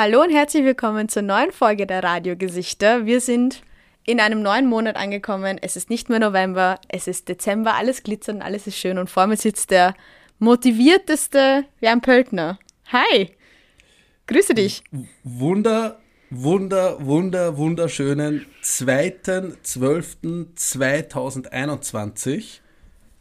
Hallo und herzlich willkommen zur neuen Folge der Radiogesichter. Wir sind in einem neuen Monat angekommen. Es ist nicht mehr November, es ist Dezember, alles glitzert und alles ist schön und vor mir sitzt der motivierteste Jan Pöltner. Hi, grüße dich. Wunder, wunder, wunder, wunderschönen 2.12.2021.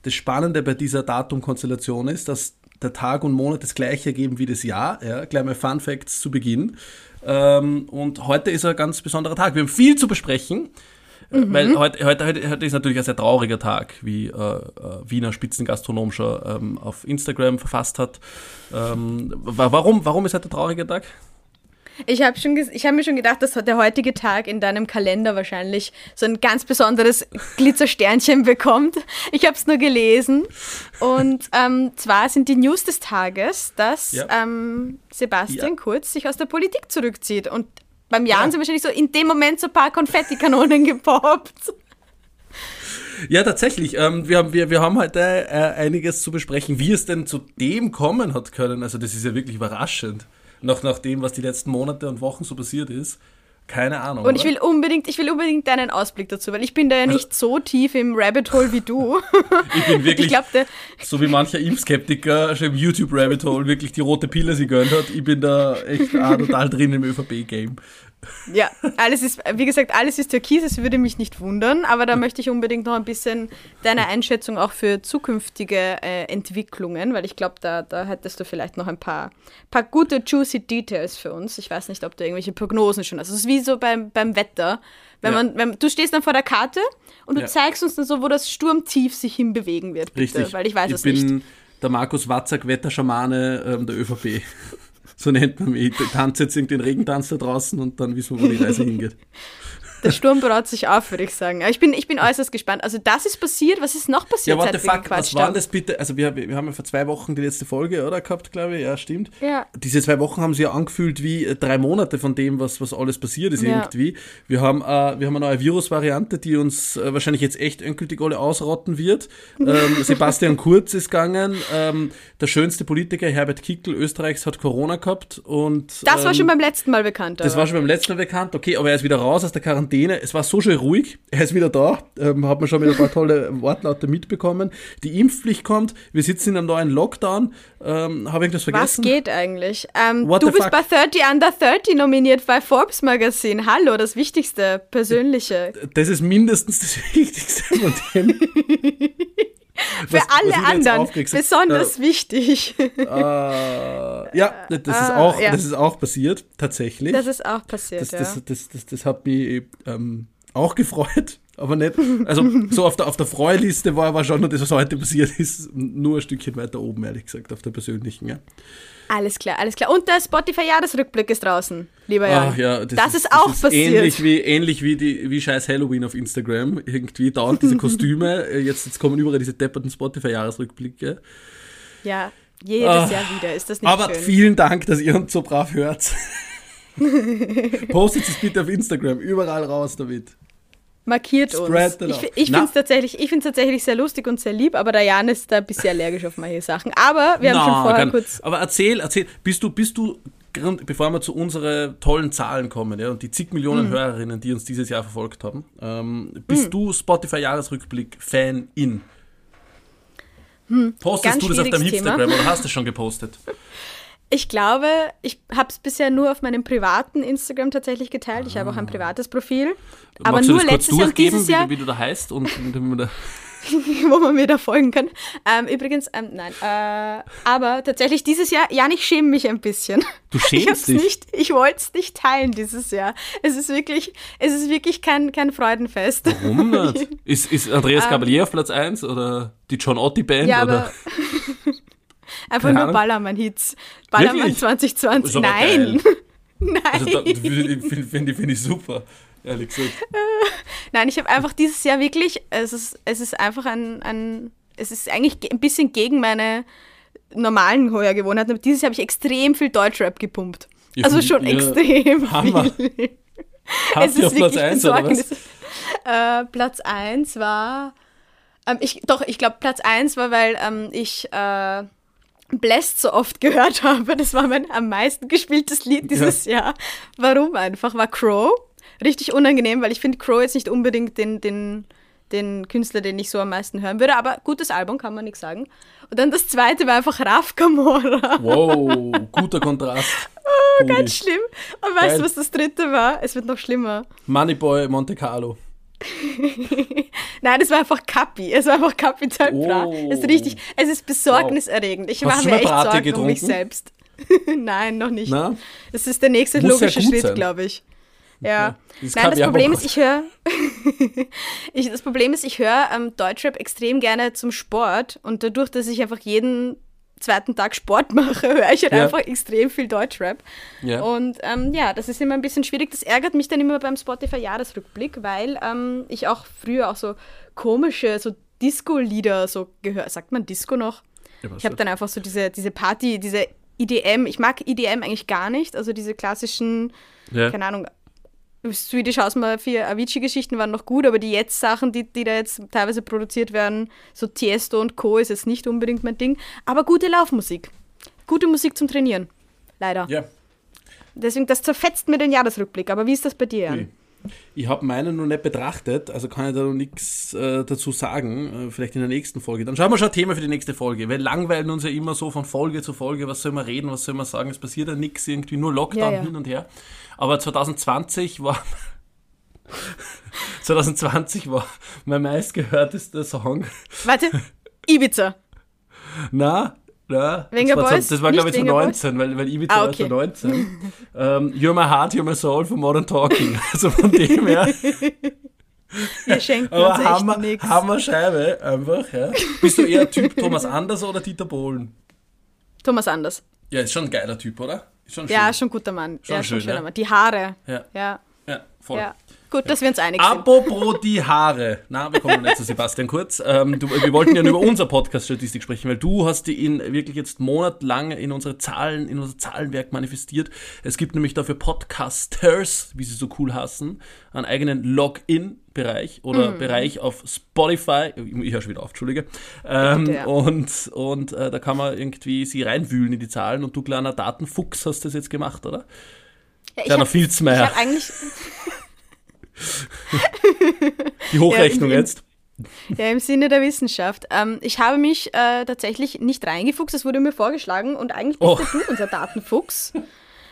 Das Spannende bei dieser Datumkonstellation ist, dass der Tag und Monat das gleiche ergeben wie das Jahr. Ja, gleich mal Fun Facts zu Beginn. Ähm, und heute ist ein ganz besonderer Tag. Wir haben viel zu besprechen. Äh, mhm. Weil heute, heute, heute, ist natürlich ein sehr trauriger Tag, wie äh, äh, Wiener Spitzengastronom schon ähm, auf Instagram verfasst hat. Ähm, warum, warum ist heute ein trauriger Tag? Ich habe hab mir schon gedacht, dass der heutige Tag in deinem Kalender wahrscheinlich so ein ganz besonderes Glitzersternchen bekommt. Ich habe es nur gelesen. Und ähm, zwar sind die News des Tages, dass ja. ähm, Sebastian ja. Kurz sich aus der Politik zurückzieht. Und beim Jan ja. sind wahrscheinlich so in dem Moment so ein paar Konfettikanonen gepoppt. Ja, tatsächlich. Ähm, wir, haben, wir, wir haben heute äh, einiges zu besprechen, wie es denn zu dem kommen hat können. Also das ist ja wirklich überraschend noch nach dem, was die letzten Monate und Wochen so passiert ist. Keine Ahnung. Und ich will unbedingt, ich will unbedingt deinen Ausblick dazu, weil ich bin da ja also, nicht so tief im Rabbit Hole wie du. ich bin wirklich, ich glaub, so wie mancher Impfskeptiker schon im YouTube Rabbit Hole wirklich die rote Pille sie gönnt hat. Ich bin da echt ah, total drin im ÖVP-Game. Ja, alles ist, wie gesagt, alles ist türkis, es würde mich nicht wundern, aber da möchte ich unbedingt noch ein bisschen deine Einschätzung auch für zukünftige äh, Entwicklungen, weil ich glaube, da, da hättest du vielleicht noch ein paar, paar gute, juicy Details für uns. Ich weiß nicht, ob du irgendwelche Prognosen schon hast. Es ist wie so beim, beim Wetter. Wenn ja. man, wenn, du stehst dann vor der Karte und du ja. zeigst uns dann so, wo das Sturmtief sich hinbewegen wird, bitte, Richtig. weil ich weiß ich es nicht. Ich bin der Markus Watzak, Wetterschamane ähm, der ÖVP so nennt man mich. Ich tanze jetzt irgendwie den Regentanz da draußen und dann wissen wir, wo die Reise hingeht. Der Sturm braut sich auf, würde ich sagen. Ich bin, ich bin äußerst gespannt. Also das ist passiert. Was ist noch passiert? Ja, what the fuck, was war das bitte? Also wir, wir haben ja vor zwei Wochen die letzte Folge, oder, gehabt, glaube ich. Ja, stimmt. Ja. Diese zwei Wochen haben sich ja angefühlt wie äh, drei Monate von dem, was, was alles passiert ist ja. irgendwie. Wir haben, äh, wir haben eine neue Virusvariante, die uns äh, wahrscheinlich jetzt echt endgültig alle ausrotten wird. Ähm, Sebastian Kurz ist gegangen. Ähm, der schönste Politiker, Herbert Kickl Österreichs, hat Corona gehabt. Und, das war schon ähm, beim letzten Mal bekannt. Das war schon beim letzten Mal bekannt, okay, aber er ist wieder raus aus der Quarantäne. Es war so schön ruhig. Er ist wieder da. Ähm, hat man schon wieder ein paar tolle Wortlaute mitbekommen. Die Impfpflicht kommt. Wir sitzen in einem neuen Lockdown. Ähm, Habe ich das vergessen? Was geht eigentlich? Ähm, du bist fuck? bei 30 Under 30 nominiert bei Forbes Magazine. Hallo, das Wichtigste, Persönliche. Das ist mindestens das Wichtigste von dem. Für was, alle was anderen besonders äh, wichtig. Äh, ja, das ist, ah, auch, ja. das ist auch passiert, tatsächlich. Das ist auch passiert, das, ja. Das, das, das, das, hat mich ähm, auch gefreut, aber nicht. Also so auf der, auf der Freuliste war aber schon, das, was heute passiert ist, nur ein Stückchen weiter oben, ehrlich gesagt, auf der persönlichen. Ja. Alles klar, alles klar. Und der Spotify-Jahresrückblick ist draußen, lieber Jan. Ach, ja, das, das ist, ist auch das ist passiert. Ähnlich wie, ähnlich wie, die, wie scheiß Halloween auf Instagram. Irgendwie dauernd diese Kostüme. Äh, jetzt, jetzt kommen überall diese depperten Spotify-Jahresrückblicke. Ja, jedes ah, Jahr wieder. Ist das nicht Aber schön? vielen Dank, dass ihr uns so brav hört. Postet es bitte auf Instagram, überall raus damit. Markiert Spread uns. Ich, ich finde es tatsächlich, tatsächlich sehr lustig und sehr lieb, aber der Jan ist da ein bisschen allergisch auf manche Sachen. Aber wir haben Na, schon vorher kann, kurz. Aber erzähl, erzähl, bist du, bist du, bevor wir zu unseren tollen Zahlen kommen, ja, und die zig Millionen mhm. Hörerinnen, die uns dieses Jahr verfolgt haben, ähm, bist mhm. du Spotify-Jahresrückblick-Fan-In? Hm, Postest du das auf deinem Instagram oder hast du es schon gepostet? Ich glaube, ich habe es bisher nur auf meinem privaten Instagram tatsächlich geteilt. Ich habe auch ein ah. privates Profil. Aber Magst nur du das letztes Jahr und dieses Jahr. Wie, wie, du da heißt und, und wo man mir da folgen kann. Ähm, übrigens, ähm, nein. Äh, aber tatsächlich dieses Jahr, ja, ich schäme mich ein bisschen. Du schämst ich dich? Nicht, ich wollte es nicht teilen dieses Jahr. Es ist wirklich, es ist wirklich kein, kein Freudenfest. Warum nicht? ist, ist Andreas ähm, Gabalier auf Platz 1 oder die John Otti Band? Ja, oder? Einfach nur Ballermann-Hits. Ballermann Wirklich? 2020. Nein. Nein. Also finde find ich super, ehrlich gesagt. Nein, ich habe einfach dieses Jahr wirklich, es ist, es ist einfach ein, ein, es ist eigentlich ein bisschen gegen meine normalen Heuergewohnheiten, aber dieses Jahr habe ich extrem viel Deutschrap gepumpt. Ich also schon ja, extrem Hammer. viel. Habt ihr auf Platz 1 oder was? Äh, Platz 1 war, ähm, ich, doch, ich glaube Platz 1 war, weil ähm, ich äh, Blessed so oft gehört habe. Das war mein am meisten gespieltes Lied dieses ja. Jahr. Warum einfach? War Crow. Richtig unangenehm, weil ich finde Crow jetzt nicht unbedingt den, den, den Künstler, den ich so am meisten hören würde. Aber gutes Album, kann man nichts sagen. Und dann das zweite war einfach Raf Kamora. Wow, guter Kontrast. oh, ganz schlimm. Und weißt du, was das dritte war? Es wird noch schlimmer. Moneyboy Monte Carlo. Nein, das war einfach Kapi. Es war einfach Kapital Bra. Oh. Es ist richtig, es ist besorgniserregend. Ich mache mir echt Brate Sorgen getrunken? um mich selbst. Nein, noch nicht. Na? Das ist der nächste Muss logische Schritt, glaube ich. Ja. Das Nein, das Problem ist, ich höre. das Problem ist, ich höre ähm, Deutschrap extrem gerne zum Sport und dadurch, dass ich einfach jeden zweiten Tag Sport mache, höre ich halt ja. einfach extrem viel Deutschrap. Ja. Und ähm, ja, das ist immer ein bisschen schwierig. Das ärgert mich dann immer beim Spotify-Jahresrückblick, weil ähm, ich auch früher auch so komische, so Disco-Lieder so gehört. Sagt man Disco noch? Ja, ich habe dann einfach so diese, diese Party, diese EDM. Ich mag EDM eigentlich gar nicht. Also diese klassischen, keine Ahnung, Swedish House Mafia Avicii-Geschichten waren noch gut, aber die jetzt Sachen, die, die da jetzt teilweise produziert werden, so Tiesto und Co. ist jetzt nicht unbedingt mein Ding. Aber gute Laufmusik. Gute Musik zum Trainieren. Leider. Ja. Deswegen, das zerfetzt mir den Jahresrückblick. Aber wie ist das bei dir, Jan? Ich habe meinen noch nicht betrachtet, also kann ich da noch nichts äh, dazu sagen. Äh, vielleicht in der nächsten Folge. Dann schauen wir schon ein Thema für die nächste Folge. Wir langweilen uns ja immer so von Folge zu Folge. Was soll man reden, was soll man sagen? Es passiert ja nichts, irgendwie nur Lockdown ja, ja. hin und her. Aber 2020 war 2020 war mein meistgehörtester Song. Warte, Ibiza. Na, na, Wegen das, war, Boys? das war glaube ich 2019, weil, weil Ibiza ah, okay. war 2019. um, you're my heart, you're my soul von Modern Talking. Also von dem her. Wir schenken Aber uns Hammer, echt nichts. Hammer Scheibe einfach. Ja. Bist du eher Typ Thomas Anders oder Dieter Bohlen? Thomas Anders. Ja, ist schon ein geiler Typ, oder? Schon ja, schon guter Mann. Schon ja, schön, schon schöner ja? Mann. Die Haare. Ja. Ja, ja voll. Ja. Gut, dass wir uns einig sind. Apropos die Haare. Na, wir kommen jetzt zu Sebastian kurz. Ähm, du, wir wollten ja über unser Podcast-Statistik sprechen, weil du hast die in wirklich jetzt monatelang in unsere Zahlen, in unser Zahlenwerk manifestiert. Es gibt nämlich dafür Podcasters, wie sie so cool hassen, einen eigenen Login Bereich oder mm. Bereich auf Spotify, ich höre schon wieder auf, Entschuldige, ähm, ja. und, und äh, da kann man irgendwie sie reinwühlen in die Zahlen und du kleiner Datenfuchs hast das jetzt gemacht, oder? Ja, Kleiner Filzmeier. Ich habe eigentlich... Die Hochrechnung ja, jetzt. Ja, im Sinne der Wissenschaft. Ähm, ich habe mich äh, tatsächlich nicht reingefuchst, das wurde mir vorgeschlagen und eigentlich bist oh. du unser Datenfuchs.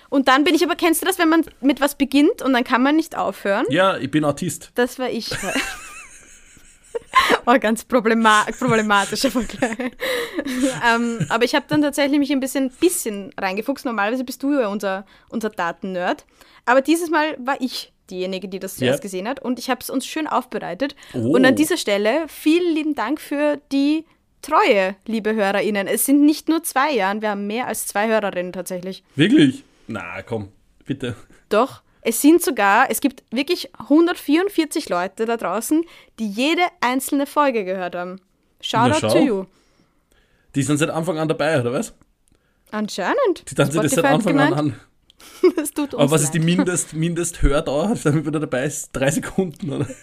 Und dann bin ich aber, kennst du das, wenn man mit was beginnt und dann kann man nicht aufhören? Ja, ich bin Autist. Das war ich. oh, ganz problema problematischer Vergleich. ähm, aber ich habe dann tatsächlich mich ein bisschen, bisschen reingefuchst. Normalerweise bist du ja unser, unser Daten-Nerd. Aber dieses Mal war ich diejenige, die das zuerst ja. gesehen hat. Und ich habe es uns schön aufbereitet. Oh. Und an dieser Stelle vielen lieben Dank für die Treue, liebe HörerInnen. Es sind nicht nur zwei Jahre, wir haben mehr als zwei Hörerinnen tatsächlich. Wirklich? Na, komm, bitte. Doch, es sind sogar, es gibt wirklich 144 Leute da draußen, die jede einzelne Folge gehört haben. Shout out to you. Die sind seit Anfang an dabei, oder was? Anscheinend. Die tanzen das seit Anfang an an. Das tut uns Aber was leid. ist die Mindest, Mindesthördauer, damit man da dabei ist? Drei Sekunden, oder?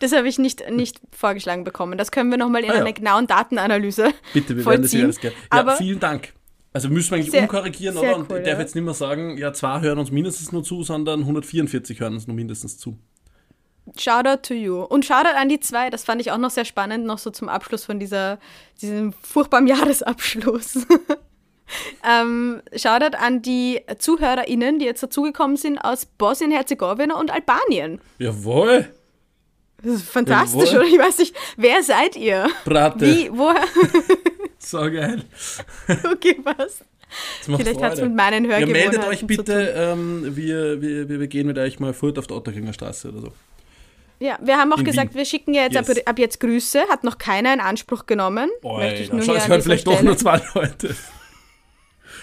Das habe ich nicht, nicht vorgeschlagen bekommen. Das können wir nochmal in ah, ja. einer genauen Datenanalyse Bitte, wir vollziehen. werden das gerne. Ja, Aber vielen Dank. Also müssen wir eigentlich sehr, umkorrigieren, oder? Und cool, ich darf ja. jetzt nicht mehr sagen, ja, zwei hören uns mindestens nur zu, sondern 144 hören uns nur mindestens zu. Shoutout to you. Und Shoutout an die zwei, das fand ich auch noch sehr spannend, noch so zum Abschluss von dieser, diesem furchtbaren Jahresabschluss. ähm, Shoutout an die ZuhörerInnen, die jetzt dazugekommen sind aus Bosnien-Herzegowina und Albanien. Jawohl! Das ist fantastisch, Jawohl. oder? Ich weiß nicht, wer seid ihr? Brate. Wie, woher? so geil. Okay, was? Vielleicht hat es mit meinen Hörgewohnheiten Ja, meldet euch bitte, ähm, wir, wir, wir gehen mit euch mal fort auf der Otterkringer Straße oder so. Ja, wir haben auch In gesagt, Wien. wir schicken ja jetzt yes. ab, ab, jetzt Grüße. Hat noch keiner in Anspruch genommen. Oh, Möchte ich nur Schau, es hören vielleicht doch nur zwei Leute.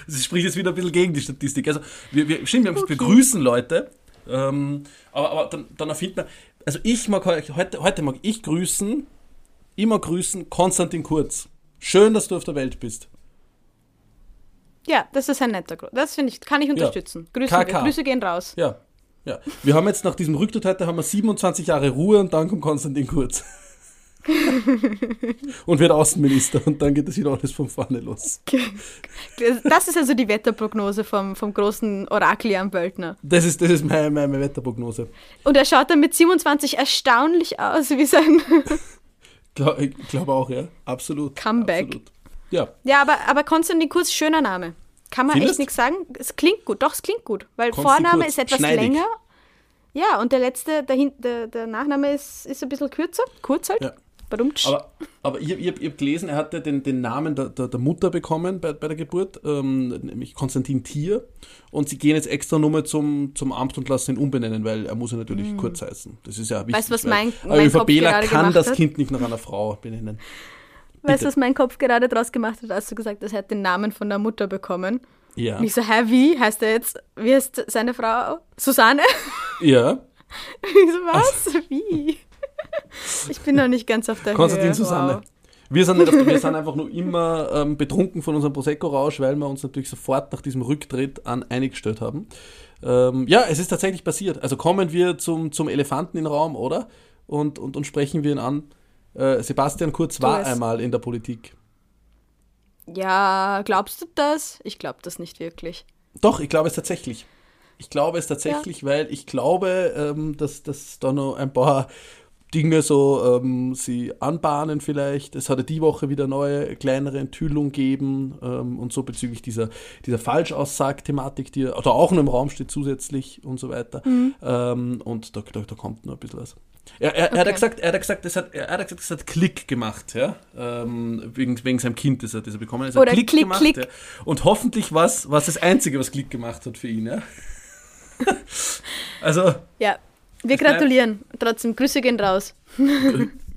Das spricht jetzt wieder ein bisschen gegen die Statistik. Also, wir, wir, stimmt, wir, okay. wir grüßen Leute. Ähm, aber, aber dann, dann erfindet man, also ich mag heute, heute mag ich grüßen, immer grüßen, Konstantin Kurz. Schön, dass du auf der Welt bist. Ja, das ist ein netter Grüß. Das finde ich, kann ich unterstützen. Ja. Grüße, Grüße gehen raus. Ja, ja. Wir haben jetzt nach diesem Rücktritt heute haben wir 27 Jahre Ruhe und dann kommt Konstantin Kurz. und wird Außenminister und dann geht das wieder alles von vorne los. Das ist also die Wetterprognose vom, vom großen Orakel Jan Böltner. Das ist, das ist meine, meine, Wetterprognose. Und er schaut dann mit 27 erstaunlich aus wie sein Glaub, ich glaube auch, ja. Absolut. Comeback. Absolut. Ja. Ja, aber, aber Konstantin Kurz, schöner Name. Kann man Findest? echt nichts sagen. Es klingt gut, doch, es klingt gut. Weil Konsti Vorname Kurz, ist etwas schneidig. länger. Ja, und der letzte, der, der, der Nachname ist, ist ein bisschen kürzer. Kurz halt. Ja. Aber, aber ich, ich, ich habe gelesen, er hatte den, den Namen der, der, der Mutter bekommen bei, bei der Geburt, ähm, nämlich Konstantin Thier. Und sie gehen jetzt extra nur mal zum, zum Amt und lassen ihn umbenennen, weil er muss ja natürlich kurz heißen. Das ist ja wichtig. Weißt du, was mein- ein mein Kopf gerade kann das hat? Kind nicht nach einer Frau benennen. Weißt bitte. du, was mein Kopf gerade draus gemacht hat, als du gesagt hast, er hat den Namen von der Mutter bekommen? Ja. Und ich so, hä, wie? Heißt er jetzt, wie heißt seine Frau? Susanne? Ja. Ich so, was? Wie? Ich bin noch nicht ganz auf der Konstantin Höhe. Susanne. Wow. Wir sind, nicht wir sind einfach nur immer ähm, betrunken von unserem Prosecco-Rausch, weil wir uns natürlich sofort nach diesem Rücktritt an eingestellt haben. Ähm, ja, es ist tatsächlich passiert. Also kommen wir zum, zum Elefanten in den Raum, oder? Und, und, und sprechen wir ihn an. Äh, Sebastian Kurz war einmal in der Politik. Ja, glaubst du das? Ich glaube das nicht wirklich. Doch, ich glaube es tatsächlich. Ich glaube es tatsächlich, weil ich glaube, ähm, dass, dass da noch ein paar Dinge so ähm, sie anbahnen vielleicht. Es hatte die Woche wieder neue kleinere Enthüllungen gegeben ähm, und so bezüglich dieser, dieser Falschaussag-Thematik, die oder auch noch im Raum steht zusätzlich und so weiter. Ähm, und da, da, da kommt noch ein bisschen was. Er, er, er, hat Okay. gesagt, er hat gesagt, es hat, er hat gesagt, es hat Klick gemacht, ja. Ähm, wegen, wegen seinem Kind, das er, das er bekommen hat. Es hat Oder Klick, Klick, gemacht, Klick. Ja. Und hoffentlich war es das Einzige, was Klick gemacht hat für ihn, ja. also, Ja, wir gratulieren. Trotzdem, Grüße gehen raus.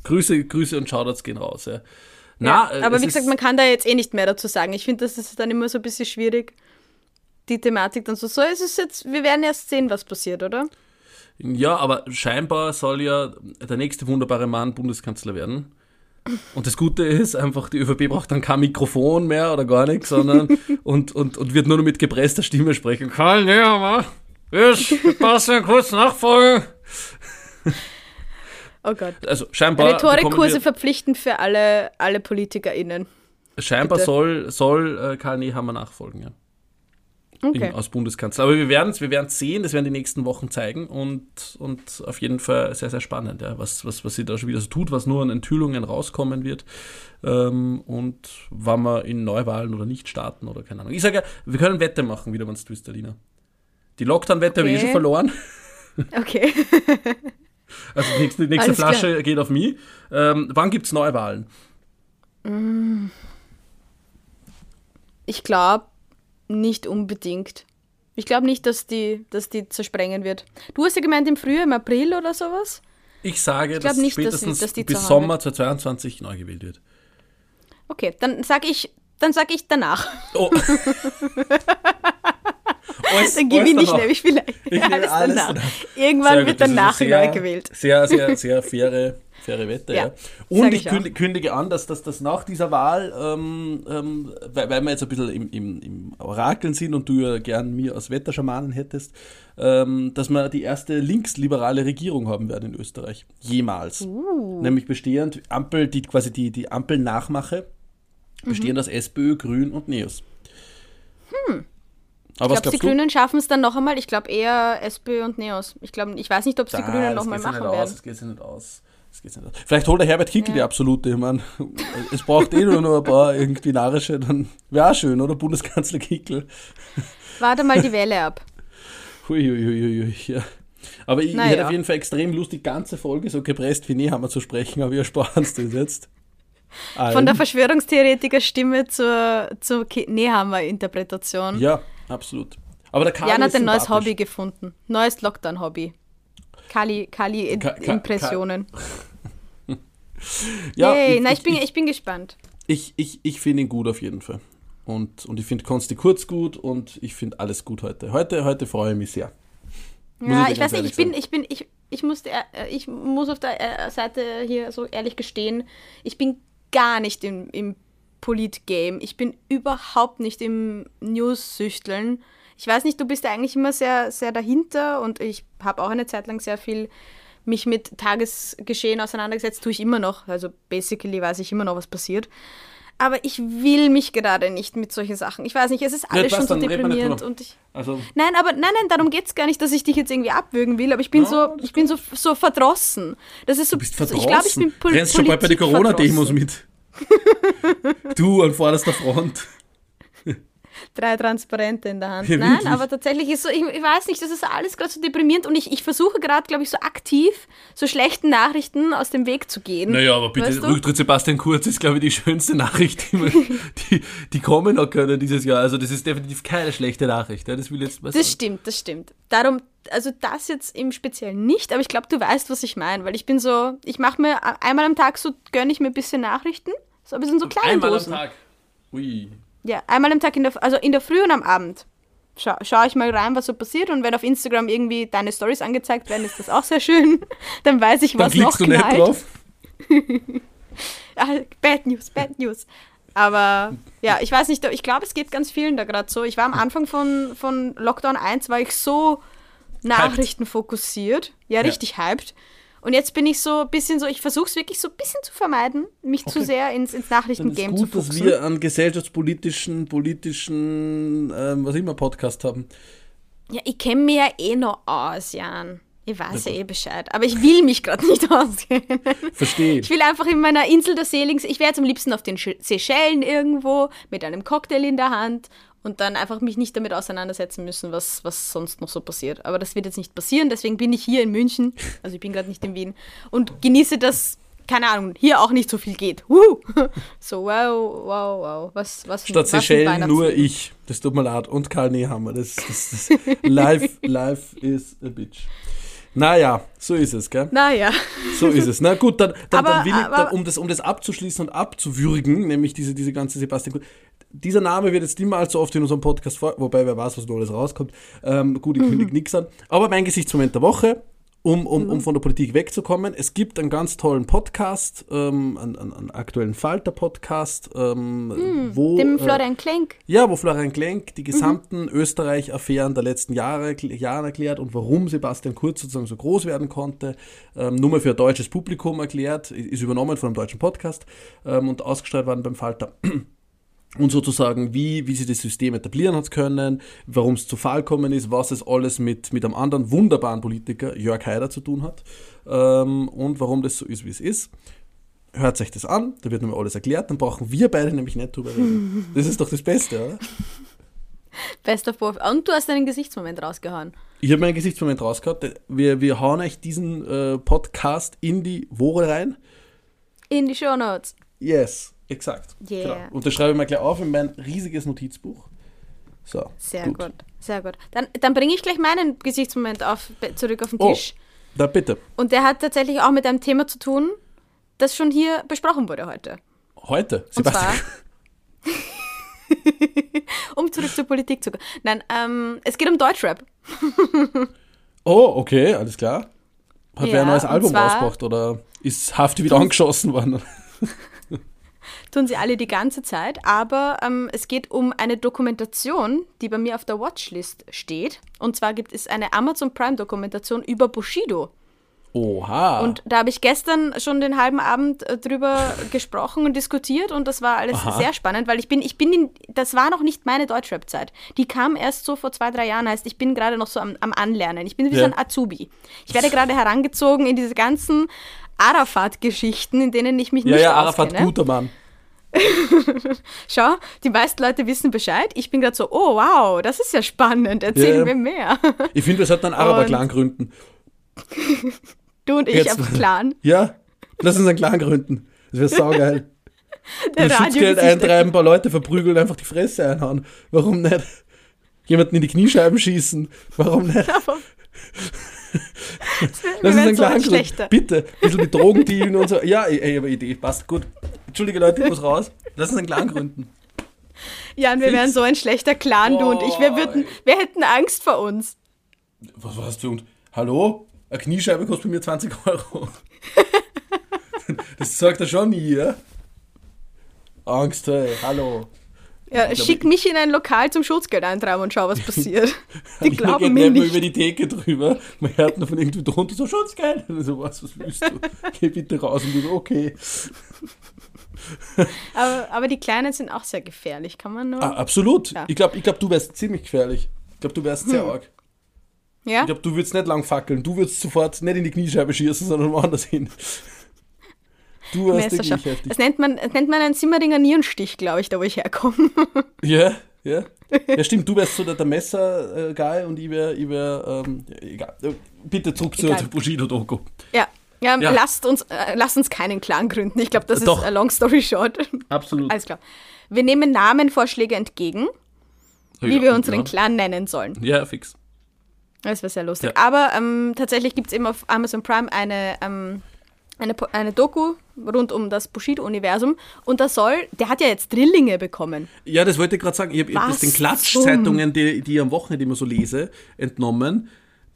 Grüße, Grüße und Shoutouts gehen raus, ja. Na, ja, äh, aber wie gesagt, ist- man kann da jetzt eh nicht mehr dazu sagen. Ich finde, das ist dann immer so ein bisschen schwierig, die Thematik dann so. So ist es jetzt, wir werden erst sehen, was passiert, oder? Ja, aber scheinbar soll ja der nächste wunderbare Mann Bundeskanzler werden. Und das Gute ist einfach, die ÖVP braucht dann kein Mikrofon mehr oder gar nichts, sondern und, und, und wird nur noch mit gepresster Stimme sprechen. Karl Nehammer, ich passe kurz nachfolgen. Oh Ggott. Also scheinbar, Rhetorikkurse verpflichtend für alle, alle PolitikerInnen. scheinbar bitte. soll, soll äh, Karl Nehammer nachfolgen, ja. Okay. in, als Bundeskanzler. Aber wir werden es wir werden's sehen, das werden die nächsten Wochen zeigen und, und auf jeden Fall sehr, sehr spannend, ja, was, was, was sie da schon wieder so tut, was nur an Enthüllungen rauskommen wird ähm, und wann wir in Neuwahlen oder nicht starten oder keine Ahnung. Ich sage ja, wir können Wette machen, wieder, wenn es tust, Alina. Die Lockdown-Wette habe ich eh Okay. schon verloren. Okay. Also die nächste, nächste Alles klar. Flasche geht auf mich. Ähm, wann gibt es Neuwahlen? Ich glaube nicht unbedingt. Ich glaube nicht, dass die, dass die zersprengen wird. Du hast ja gemeint im Frühjahr, im April oder sowas? Ich sage, glaub dass nicht, dass spätestens dass die bis Sommer 2022 neu gewählt wird. Okay, dann sag ich, dann sag ich danach. Oh. Alles- Dann gebe ich alles nicht danach. nämlich vielleicht. Ich nehme alles danach. danach. Irgendwann Sehr wird gut, danach sehr, neu gewählt. Sehr, sehr, sehr faire, faire Wette, ja. Ja, Und ich, ich kündige, an, dass, dass das nach dieser Wahl, ähm, ähm, weil, weil wir jetzt ein bisschen im, im, im Orakeln sind und du ja gern mir als Wetterschamanen hättest, ähm, dass wir die erste linksliberale Regierung haben werden in Österreich. Jemals. Uh. Nämlich bestehend, Ampel, die quasi die, die Ampel-Nachmache, Mhm. bestehend aus SPÖ, Grün und Neos. Hm. Aber Glaubst du, die? Grünen schaffen es dann noch einmal? Ich glaube eher SPÖ und Neos. Ich, glaub, ich weiß nicht, ob es die Grünen noch mal geht sich machen Aus, werden. das geht nicht aus. Das geht sich nicht aus. Vielleicht holt der Herbert Kickel Ja. die absolute. Ich meine, es braucht eh nur noch ein paar irgendwie narische, dann wäre auch schön, oder? Bundeskanzler Kickel. Warte mal die Wähle ab. Huiuiuiui, ja. Aber ich, ich hätte auf jeden Fall extrem Lust, die ganze Folge so gepresst wie Nehammer zu sprechen, aber wir sparen uns das jetzt. Von der Allen. Verschwörungstheoretiker-Stimme zur, zur Nehammer-Interpretation. Ja, absolut. Aber der Karl Jan hat ein neues. Hobby gefunden. Neues Lockdown-Hobby. Kali, Kali. Ja, Yay, ich, na, ich bin, ich, ich bin gespannt. ich, ich, ich finde ihn gut auf jeden Fall. Und, und ich finde Konsti Kurz gut und ich finde alles gut heute. Heute, heute freue ich mich sehr. Muss Ja, ich ganz weiß nicht, ich bin, ich bin, ich, ich musste, äh, ich muss auf der äh, Seite hier so ehrlich gestehen, ich bin gar nicht im, im Polit-Game. Ich bin überhaupt nicht im News-Süchteln. Ich weiß nicht, du bist ja eigentlich immer sehr, sehr dahinter und ich habe auch eine Zeit lang sehr viel mich mit Tagesgeschehen auseinandergesetzt, tue ich immer noch. Also basically weiß ich immer noch, was passiert. Aber ich will mich gerade nicht mit solchen Sachen. Ich weiß nicht, es ist alles Ja, schon so deprimierend und ich. Also, Nein, aber nein, nein, darum geht es gar nicht, dass ich dich jetzt irgendwie abwürgen will, aber ich bin Ja, so, ich bin so, so verdrossen. Das ist so, du bist so- verdrossen. ich glaube, ich bin pol Rennst schon bald bei den Corona-Demos mit. du an vorderster Front. Drei Transparente in der Hand. Ja, Nein, wirklich. aber tatsächlich ist so, ich, ich weiß nicht, das ist alles gerade so deprimierend und ich, ich versuche gerade, glaube ich, so aktiv so schlechten Nachrichten aus dem Weg zu gehen. Naja, aber bitte, Weißt du? Rücktritt Sebastian Kurz ist, glaube ich, die schönste Nachricht, die, wir- die, die kommen hat können dieses Jahr. Also das ist definitiv keine schlechte Nachricht. Ja, das will jetzt mal Das sagen. stimmt, das stimmt. Darum, also das jetzt im Speziellen nicht, aber ich glaube, du weißt, was ich meine, weil ich bin so, ich mache mir einmal am Tag so, gönne ich mir ein bisschen Nachrichten, so ein bisschen so kleine Einmal Dosen. am Tag. Ui. Ja, einmal am Tag, in der, also in der Früh und am Abend. Schau, schaue ich mal rein, was so passiert und wenn auf Instagram irgendwie deine Stories angezeigt werden, ist das auch sehr schön. Dann weiß ich, Dann was noch klickst du nicht knallt. drauf. Ah, bad News, Bad News. Aber ja, ich weiß nicht, ich glaube, es geht ganz vielen da gerade so. Ich war am Anfang von, von Lockdown 1, war ich so Nachrichten fokussiert. Ja, richtig hyped. Und jetzt bin ich so ein bisschen so, ich versuche es wirklich so ein bisschen zu vermeiden, mich zu Okay. sehr ins, ins Dann ist Nachrichtengame gut, zu dass wir einen gesellschaftspolitischen, politischen, ähm, was immer, Podcast haben. Ja, ich kenne mich ja eh noch aus, Jan. Ich weiß ja eh Bescheid. Aber ich will mich gerade nicht auskennen. Verstehe. Ich will einfach in meiner Insel der Seligen, ich wäre jetzt am liebsten auf den Seychellen irgendwo mit einem Cocktail in der Hand und dann einfach mich nicht damit auseinandersetzen müssen, was, was sonst noch so passiert. Aber das wird jetzt nicht passieren, deswegen bin ich hier in München, also ich bin gerade nicht in Wien und genieße, dass, keine Ahnung, hier auch nicht so viel geht. Woo! So, wow, wow, wow. Was, was, Statt was Seychellen nur ich. Das tut mir leid. Und Karl Nehammer. Das, das, das, life, life is a bitch. Naja, so ist es, gell? Naja. So ist es. Na gut, dann, dann, Aber- dann will ich, dann, um, das, um das abzuschließen und abzuwürgen, nämlich diese, diese ganze Sebastian Kurz. Dieser Name wird jetzt immer allzu oft in unserem Podcast vor, wobei wer weiß, was noch alles rauskommt. Ähm, gut, ich Mhm. kündige nichts an. Aber mein Gesichtsmoment der Woche, um, um, um von der Politik wegzukommen. Es gibt einen ganz tollen Podcast, ähm, einen, einen, aktuellen Falter-Podcast, ähm, wo. Mhm. Dem äh, Florian Klenk. ja, wo Florian Klenk Mhm. die gesamten Österreich-Affären der letzten Jahre, Jahre erklärt und warum Sebastian Kurz sozusagen so groß werden konnte. Ähm, nur mal für ein deutsches Publikum erklärt, ist übernommen von einem deutschen Podcast ähm, und ausgestrahlt worden beim Falter. Und sozusagen, wie, wie sie das System etablieren hat können, warum es zu Fall gekommen ist, was es alles mit, mit einem anderen wunderbaren Politiker, Jörg Haider, zu tun hat ähm, und warum das so ist, wie es ist. Hört euch das an, da wird nochmal alles erklärt, dann brauchen wir beide nämlich nicht drüber reden. Das ist doch das Beste, oder? Bester Vorwurf. Und du hast deinen Gesichtsmoment rausgehauen. Ich habe meinen Gesichtsmoment rausgehauen. Wir, wir hauen euch diesen äh, Podcast in die Woche rein. In die Shownotes. Yes, exakt. Yeah. Genau. Und das schreibe ich mal gleich auf in mein riesiges Notizbuch. So. Sehr gut. Sehr gut. Dann, dann bringe ich gleich meinen Gesichtsmoment auf, zurück auf den Oh, Tisch. da bitte. Und der hat tatsächlich auch mit einem Thema zu tun, das schon hier besprochen wurde heute. Heute. Und zwar. Sebastian. um zurück zur Politik zu kommen. Nein, ähm, es geht um Deutschrap. Oh, okay, alles klar. Hat Ja, wer ein neues Album zwar- rausgebracht oder ist Hafti wieder angeschossen worden? Tun sie alle die ganze Zeit, aber ähm, es geht um eine Dokumentation, die bei mir auf der Watchlist steht. Und zwar gibt es eine Amazon Prime Dokumentation über Bushido. Oha. Und da habe ich gestern schon den halben Abend äh, drüber gesprochen und diskutiert und das war alles Aha. sehr spannend, weil ich bin, ich bin in, das war noch nicht meine Deutschrap-Zeit. Die kam erst so vor zwei, drei Jahren, heißt, ich bin gerade noch so am, am Anlernen. Ich bin wie so Ja. ein Azubi. Ich werde gerade herangezogen in diese ganzen Arafat-Geschichten, in denen ich mich ja, nicht ja, Arafat, auskenne. guter Mann. Schau, die meisten Leute wissen Bescheid. Ich bin gerade so, oh wow, das ist ja spannend, erzähl Ja. mir mehr. Ich finde, wir sollten einen Araber-Clan gründen. Du und ich Jetzt- auf Clan. Ja, lass uns einen Clan gründen. Das wäre saugeil. Der Schutzgeld eintreiben, ein paar Leute verprügeln, einfach die Fresse einhauen. Warum nicht? Jemanden in die Kniescheiben schießen. Warum nicht? So Clan ein gründen. schlechter. Bitte. Ein bisschen mit Drogen dealen und so. Ja, ey, aber Idee, passt gut. Entschuldige Leute, ich muss raus. Lass uns einen Clan gründen. Jan, wir Fix. wären so ein schlechter Clan, du und ich. Wir, würden, wir hätten Angst vor uns. Was war das für uns? Hallo? Eine Kniescheibe kostet bei mir 20 Euro. Das sagt er schon nie, ja? Angst, hey, hallo. Ja, schick mich in ein Lokal zum Schutzgeld eintreiben und schau, was passiert. Die glauben mir nicht. über die Theke drüber. Man hört nur von irgendwie drunter so, Schutzgeld. Und so, was, was willst du? Geh bitte raus. Und du so, okay. Aber, aber die Kleinen sind auch sehr gefährlich, kann man nur. Ah, absolut. Ja. Ich glaube, ich glaub, du wärst ziemlich gefährlich. Ich glaube, du wärst sehr arg. ja? Ich glaube, du würdest nicht lang fackeln. Du würdest sofort nicht in die Kniescheibe schießen, sondern woanders hin. Du hast Messerschaft. heftig. Das nennt man, das nennt man einen Simmeringer Nierenstich, glaube ich, da wo ich herkomme. Ja, ja. Ja, stimmt, du wärst so der, der Messer-Guy und ich wäre, ich wär, ähm, egal. Bitte zurück zur, Egal. zur Bushido-Doku. ja. Ja, Ja. Lasst, uns, äh, lasst uns keinen Clan gründen. Ich glaube, das Doch. ist a long story short. Absolut. Alles klar. Wir nehmen Namenvorschläge entgegen, wie Ja, wir unseren ja. Clan nennen sollen. Ja, fix. Das wäre sehr lustig. Aber ähm, tatsächlich gibt es eben auf Amazon Prime eine, ähm, eine, eine Doku rund um das Bushido-Universum. Und da soll, der hat ja jetzt Drillinge bekommen. Ja, das wollte ich gerade sagen. Ich habe das den Klatschzeitungen, die, die ich am Wochenende immer so lese, entnommen.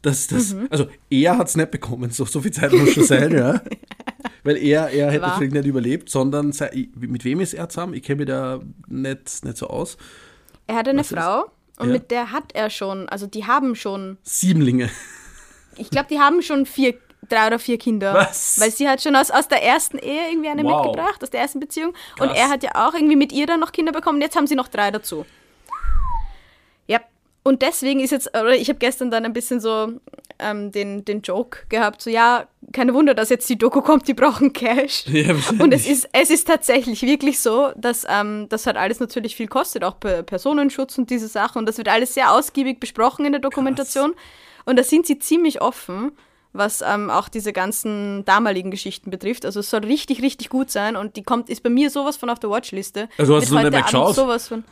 Dass das, Mhm. Also er hat es nicht bekommen, so, so viel Zeit muss schon sein, ja. Weil er, er hätte Wahr. vielleicht nicht überlebt, sondern sei, mit wem ist er zusammen? Ich kenne mich da nicht, nicht so aus. Er hat eine Was ist- Frau und Ja. mit der hat er schon, also die haben schon, Siebenlinge. ich glaube, die haben schon vier, drei oder vier Kinder. Was? Weil sie hat schon aus, aus der ersten Ehe irgendwie eine Wow. mitgebracht, aus der ersten Beziehung. Und Krass. er hat ja auch irgendwie mit ihr dann noch Kinder bekommen. Jetzt haben sie noch drei dazu. Ja. Und deswegen ist jetzt, oder ich habe gestern dann ein bisschen so ähm, den, den Joke gehabt, so ja, keine Wunder, dass jetzt die Doku kommt, die brauchen Cash. Ja. Und es ist, es ist tatsächlich wirklich so, dass ähm, das halt alles natürlich viel kostet, auch per Personenschutz und diese Sachen. Und das wird alles sehr ausgiebig besprochen in der Dokumentation. Und da sind sie ziemlich offen, was ähm, auch diese ganzen damaligen Geschichten betrifft. Also es soll richtig, richtig gut sein. Und die kommt, ist bei mir sowas von auf der Watchliste. Also hast Wird du noch nicht heute mehr geschaut? Sowas von.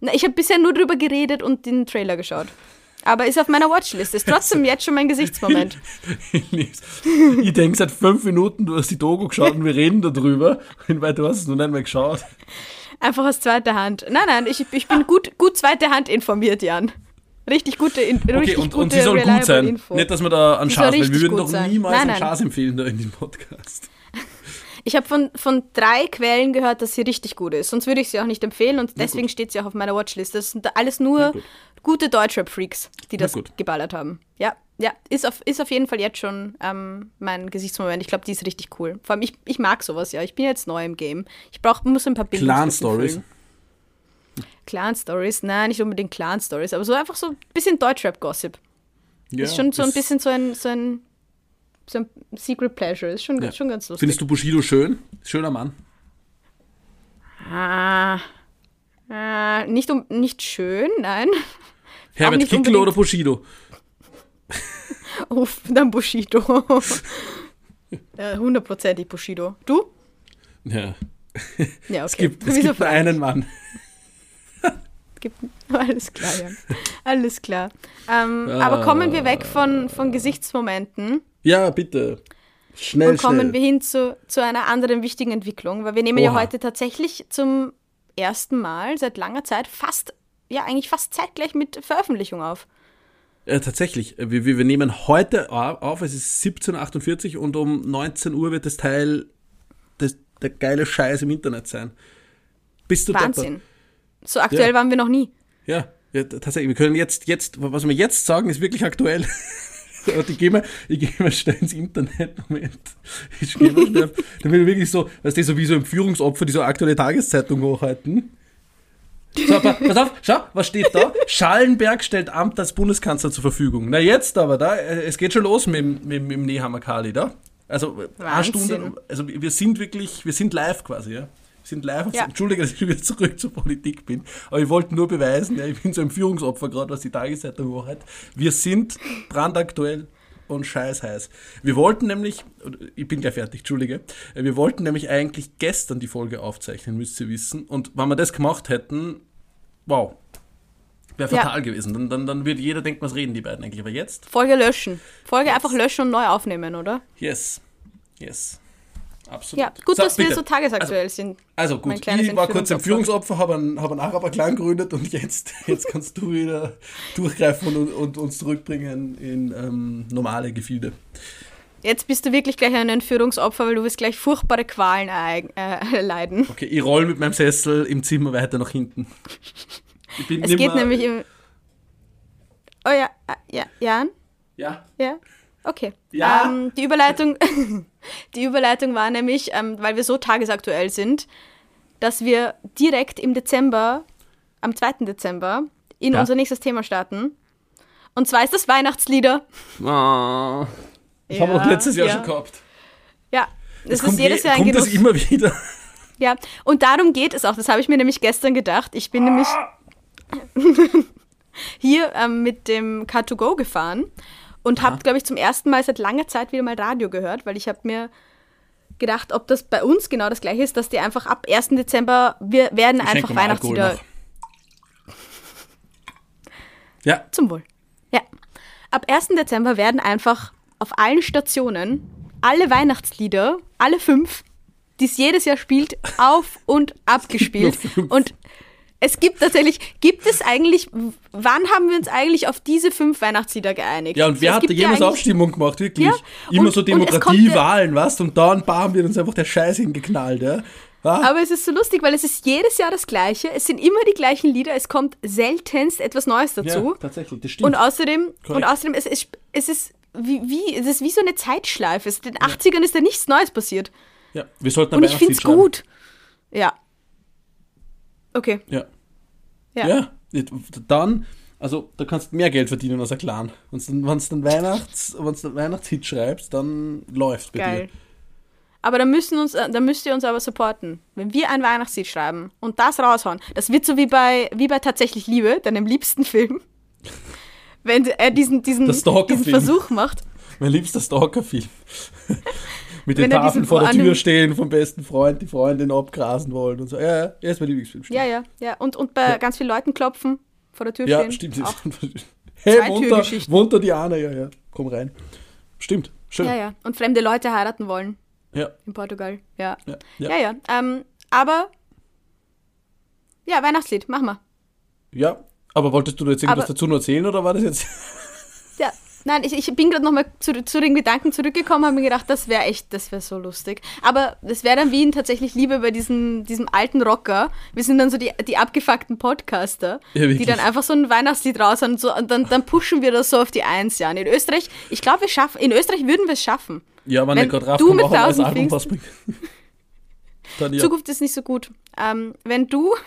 Na, ich habe bisher nur drüber geredet und den Trailer geschaut. Aber ist auf meiner Watchliste. Ist trotzdem jetzt schon mein Gesichtsmoment. Ich denke seit fünf Minuten, du hast die Doku geschaut und wir reden darüber. Und weil du hast es noch nicht mehr geschaut. Einfach aus zweiter Hand. Nein, nein, ich, ich bin gut, gut zweite Hand informiert, Jan. Richtig gute, in, Okay, richtig und, gute und sie soll gut sein. Info. Nicht, dass wir da an Schaß, weil wir würden doch sein. niemals Nein, an nein. Schaß empfehlen da in dem Podcast. Ich habe von, von drei Quellen gehört, dass sie richtig gut ist. Sonst würde ich sie auch nicht empfehlen und deswegen steht sie auch auf meiner Watchlist. Das sind alles nur gut. gute Deutschrap-Freaks, die das geballert haben. Ja, ja, ist auf, ist auf jeden Fall jetzt schon ähm, mein Gesichtsmoment. Ich glaube, die ist richtig cool. Vor allem, ich, ich mag sowas ja. Ich bin jetzt neu im Game. Ich brauch, muss ein paar Bilder Clan-Stories. Clan-Stories? Nein, nicht unbedingt Clan-Stories, aber so einfach so ein bisschen Deutschrap-Gossip. Ja, ist schon so ein bisschen so ein, so ein, so ein Secret Pleasure. Ist schon, Ja. schon ganz lustig. Findest du Bushido schön? Schöner Mann. Ah, ah, nicht, um, nicht schön, nein. Herbert nicht Kickl oder unbedingt. Bushido? Uff, dann Bushido. Ja, Hundertprozentig Bushido. Du? Ja. Ja, okay. Es gibt, es Wieso gibt nur einen Mann. Gibt, alles klar, ja. Alles klar. Ähm, Aber kommen wir weg von, von Gesichtsmomenten Ja, bitte. Schnell, und kommen schnell. wir hin zu, zu einer anderen wichtigen Entwicklung, weil wir nehmen ja Oha. heute tatsächlich zum ersten Mal seit langer Zeit fast, ja eigentlich fast zeitgleich mit Veröffentlichung auf. Äh, tatsächlich, wir, wir, nehmen heute au- auf, es ist 17.48 Uhr und um 19 Uhr wird das Teil das, der geile Scheiß im Internet sein. Bist du Wahnsinn. So aktuell Ja. waren wir noch nie. Ja, ja, tatsächlich. Wir können jetzt, jetzt, was wir jetzt sagen, ist wirklich aktuell. Ich gehe mal, ich gehe mal schnell ins Internet. Moment. Ich gehe mal schnell. Damit wir wirklich so, weißt du, so wie so Entführungsopfer, die so aktuelle Tageszeitung hochhalten. So, pa- pass auf, schau, was steht da? Schallenberg stellt Amt als Bundeskanzler zur Verfügung. Na jetzt aber, da, äh, es geht schon los mit, dem- mit, mit dem Nehammer Kali, da. Also, äh, eine Wahnsinn. Stunde, also wir sind wirklich, wir sind live quasi, ja. Sind live. Ja. Entschuldige, dass ich wieder zurück zur Politik bin, aber ich wollte nur beweisen, ja, ich bin so ein Führungsopfer gerade, was die Tageszeitung hochhält. Wir sind brandaktuell und scheiß heiß. Wir wollten nämlich, ich bin gleich fertig, Entschuldige, wir wollten nämlich eigentlich gestern die Folge aufzeichnen, müsst ihr wissen. Und wenn wir das gemacht hätten, wow, wäre Ja. fatal gewesen. Dann, dann, dann würde jeder denken, was reden die beiden eigentlich. Aber jetzt, Folge löschen. Folge einfach löschen und neu aufnehmen, oder? yes, yes, absolut. Ja, gut, dass wir bitte. so tagesaktuell sind. Also gut, ich war kurz Entführungsopfer. Entführungsopfer, habe einen, hab einen Araber-Clan gegründet und jetzt, jetzt kannst du wieder durchgreifen und, und uns zurückbringen in ähm, normale Gefilde. Jetzt bist du wirklich gleich ein Entführungsopfer, weil du wirst gleich furchtbare Qualen äh, leiden. Okay, ich roll mit meinem Sessel im Zimmer weiter nach hinten. es geht nämlich im. Oh ja, äh, ja, Jan? Ja. Ja. Okay. Ja. Ähm, die, Überleitung, die Überleitung war nämlich, ähm, weil wir so tagesaktuell sind, dass wir direkt im Dezember, am 2. Dezember, in ja. unser nächstes Thema starten. Und zwar ist das Weihnachtslieder. Oh. Das ja, haben wir auch letztes Jahr ja. schon gehabt. Ja, das ist jedes Jahr ein kommt Genuss. das immer wieder. Ja, und darum geht es auch. Das habe ich mir nämlich gestern gedacht. Ich bin nämlich hier ähm, mit dem Car2Go gefahren und habe, glaube ich, zum ersten Mal seit langer Zeit wieder mal Radio gehört, weil ich habe mir gedacht, ob das bei uns genau das gleiche ist, dass die einfach ab 1. Dezember, wir werden ich einfach Weihnachtslieder. Ja. Zum Wohl. Ja. Ab 1. Dezember werden einfach auf allen Stationen alle Weihnachtslieder, alle fünf, die es jedes Jahr spielt, auf und abgespielt. und es gibt tatsächlich, gibt es eigentlich, wann haben wir uns eigentlich auf diese fünf Weihnachtslieder geeinigt? Ja, und wer hat da jemals ja Abstimmung gemacht, wirklich? Ja, Immer und, so Demokratiewahlen, was? Und dann bam, wird uns einfach der Scheiß hingeknallt, ja? Ah. Aber es ist so lustig, weil es ist jedes Jahr das Gleiche. Es sind immer die gleichen Lieder. Es kommt seltenst etwas Neues dazu. Ja, tatsächlich, das stimmt. Und außerdem, und außerdem es, ist, es ist wie, wie, es ist wie so eine Zeitschleife. In den 80ern ist da nichts Neues passiert. Ja, wir sollten Und ich finde es gut. Ja. Okay. Ja. ja. Ja. Dann, also da kannst du mehr Geld verdienen als ein Clan. Wenn du dann, Weihnachts, dann Weihnachtshit schreibst, dann läuft bei Geil. dir. Aber da müssen uns, da müsst ihr uns aber supporten. Wenn wir ein Weihnachtslied schreiben und das raushauen, das wird so wie bei, wie bei Tatsächlich Liebe, deinem liebsten Film wenn er diesen, diesen, diesen Versuch macht. Mein liebster Stalker-Film. Mit den Tafeln vor der Tür stehen, vom besten Freund die Freundin abgrasen wollen und so. Ja, ja, er ist mein Lieblingsfilm. Stimmt. Ja, ja, ja. Und, und bei ja. ganz vielen Leuten klopfen, vor der Tür ja, stehen. Ja, stimmt. hey, Munter, Munter Diana, ja, ja, komm rein. Stimmt, schön. Ja, ja. Und fremde Leute heiraten wollen. Ja. In Portugal, ja. Ja, ja. ja, ja. Ähm, aber, ja, Weihnachtslied, machen wir. Ja, aber wolltest du jetzt irgendwas Aber, dazu noch erzählen oder war das jetzt? Ja, nein, ich, ich bin gerade nochmal zu, zu den Gedanken zurückgekommen, habe mir gedacht, das wäre echt, das wäre so lustig. Aber das wäre dann wie in tatsächlich Liebe bei diesem, diesem alten Rocker. Wir sind dann so die, die abgefuckten Podcaster, ja, die dann einfach so ein Weihnachtslied raus und, so, und dann, dann pushen wir das so auf die Eins, ja. in Österreich, ich glaube, wir schaffen, in Österreich würden wir es schaffen. Ja, wenn, wenn gerade drauf du mit tausend Album dann, ja. Zukunft ist nicht so gut. Ähm, wenn du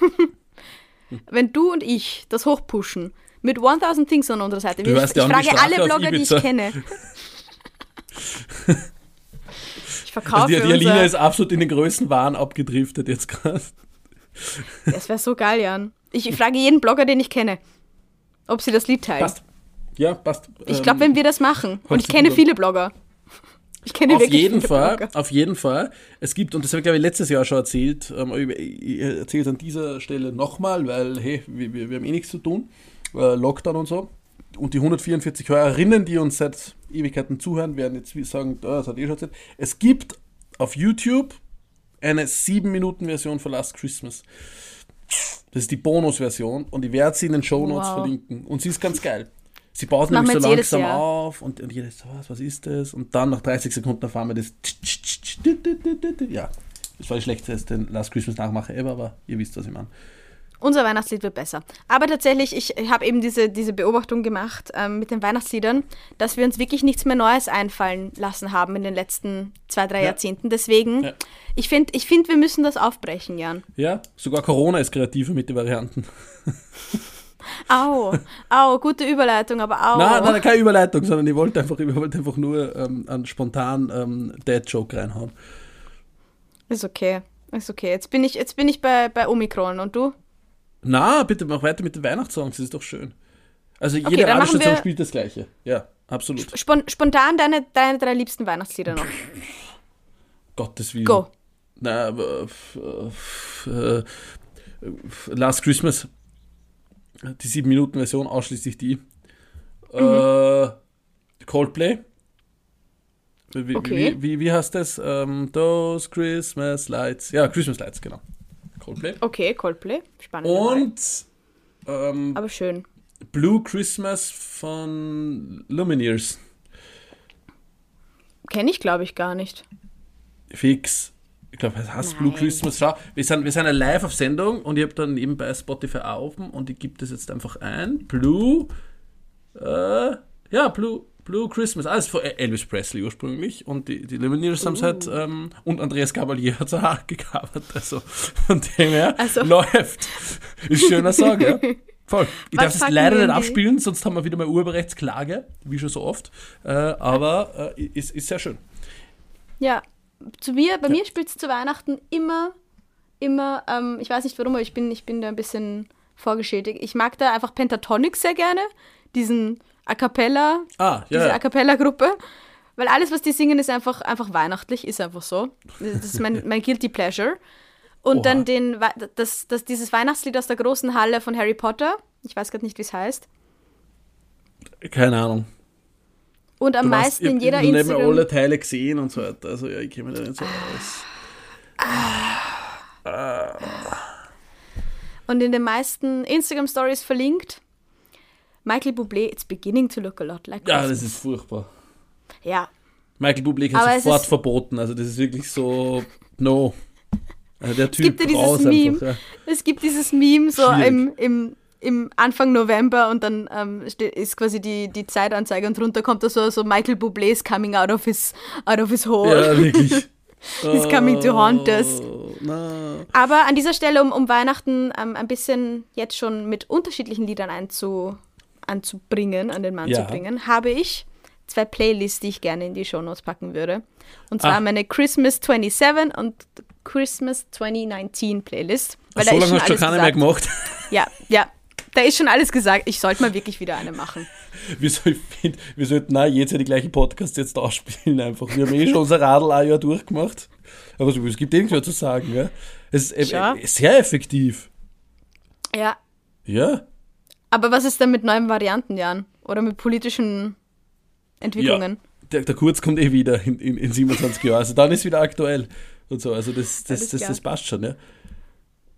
wenn du und ich das hochpushen, mit 1000 Things an unserer Seite, ich, ich frage alle Blogger, die ich kenne. ich verkaufe also die, die Alina ist absolut in den Größenwahn abgedriftet jetzt gerade. Das wäre so geil, Jan. Ich, frage jeden Blogger, den ich kenne, ob sie das Lied teilen. Passt. Ja, passt. Ich glaube, wenn wir das machen, und ich kenne viele Blogger, ich kenne auf jeden Fall, Blogger. auf jeden Fall. Es gibt, und das habe ich glaube ich letztes Jahr schon erzählt, ähm, ich erzähle es an dieser Stelle nochmal, weil hey, wir, wir, haben eh nichts zu tun, äh, Lockdown und so. Und die 144 Hörerinnen, die uns seit Ewigkeiten zuhören, werden jetzt sagen, oh, das hat eh schon erzählt. Es gibt auf YouTube eine 7-Minuten-Version von Last Christmas. Das ist die Bonus-Version und ich werde sie in den Show Notes wow. verlinken. Und sie ist ganz geil. Sie baut nämlich so langsam auf und, und jeder so, was, was ist das? Und dann nach 30 Sekunden erfahren wir das. Ja, das war die schlechteste Last Christmas Nachmache ever, aber ihr wisst, was ich meine. Unser Weihnachtslied wird besser. Aber tatsächlich, ich habe eben diese, diese Beobachtung gemacht ähm, mit den Weihnachtsliedern, dass wir uns wirklich nichts mehr Neues einfallen lassen haben in den letzten zwei, drei ja. Jahrzehnten. Deswegen, ja. ich finde, ich find, wir müssen das aufbrechen, Jan. Ja, sogar Corona ist kreativer mit den Varianten. Au, au, gute Überleitung, aber au. Nein, nein, keine Überleitung, sondern ich wollte einfach, ich wollte einfach nur ähm, einen spontanen ähm, Dad-Joke reinhauen. Ist okay, ist okay. Jetzt bin ich, jetzt bin ich bei, bei Omikron und du? Na, bitte mach weiter mit den Weihnachtssongs, das ist doch schön. Also okay, jede Radiostation spielt das Gleiche. Ja, absolut. Spon spontan deine, deine drei liebsten Weihnachtslieder noch. Gottes Willen. Go. Na, äh, äh, Last Christmas die 7-Minuten-Version, ausschließlich die. Mhm. Äh, Coldplay. Wie, okay. wie, wie, wie heißt das? Um, ähm, those Christmas Lights. Ja, Christmas Lights, genau. Coldplay. Okay, Coldplay. Spannend. Und. Ähm, Aber schön. Blue Christmas von Lumineers. Kenne ich, glaube ich, gar nicht. Fix. Ich glaube, es heißt Blue Nein. Christmas. Schau, wir sind, wir sind ja live auf Sendung und ich habe dann nebenbei Spotify offen und ich gebe das jetzt einfach ein. Blue. Äh, ja, Blue. Blue Christmas, alles von Elvis Presley ursprünglich und die, die Lumineers haben es halt ähm, und Andreas Gabalier hat es auch gecovert, also von dem her Also- läuft. Ist schöner Song, ja. Voll. Ich Was darf es leider nicht abspielen, sonst haben wir wieder mal Urheberrechtsklage, wie schon so oft, äh, aber äh, ist, ist sehr schön. Ja, zu mir, bei mir spielt es zu Weihnachten immer, immer, ähm, ich weiß nicht warum, aber ich bin, ich bin da ein bisschen vorgeschädigt. Ich mag da einfach Pentatonic sehr gerne, diesen A Cappella, Ah, ja, diese. A Cappella-Gruppe. Weil alles, was die singen, ist einfach, einfach weihnachtlich, ist einfach so. Das ist mein, mein Guilty Pleasure. Und Oha. dann den, das, das, dieses Weihnachtslied aus der großen Halle von Harry Potter. Ich weiß gerade nicht, wie es heißt. Keine Ahnung. Und am Du meisten ich in jeder nicht mehr Instagram... alle Teile gesehen und so weiter. Also ja, ich kenne mich da nicht so aus. Und in den meisten Instagram-Stories verlinkt. Michael Bublé, it's beginning to look a lot like Ja, Christmas. das ist furchtbar. Ja, Michael Bublé hat es sofort verboten. Also das ist wirklich so, no. Also der es Typ gibt ja dieses Meme. einfach. Ja. Es gibt dieses Meme so Schwierig. im, im, im Anfang November und dann ähm, ist quasi die, die Zeitanzeige und drunter kommt da so, so Michael Bublé is coming out of his, out of his hole. ja, wirklich. He's coming to haunt us. Oh, Na. Aber an dieser Stelle, um, um Weihnachten ähm, ein bisschen jetzt schon mit unterschiedlichen Liedern einzu, anzubringen, an den Mann Ja. zu bringen, habe ich zwei Playlists, die ich gerne in die Shownotes packen würde. Und zwar Ah. meine Christmas 27 und Christmas 2019 Playlist. Ach, da so lange hast du keine mehr gemacht. Ja, ja. Da ist schon alles gesagt. Ich sollte mal wirklich wieder eine machen. Wieso, ich finde, wir sollten auch jetzt ja die gleichen Podcasts jetzt ausspielen einfach. Wir haben eh schon unser Radl ein Jahr durchgemacht. Aber so, es gibt eh nichts mehr zu sagen. Ja? Es ist Ja. äh, äh, sehr effektiv. Ja. Ja. Aber was ist denn mit neuen Varianten, Jan? Oder mit politischen Entwicklungen? Der, der Kurz kommt eh wieder in, in, in 27 Jahren. Also dann ist wieder aktuell. Und so. Also das, das, das, das passt schon, ja.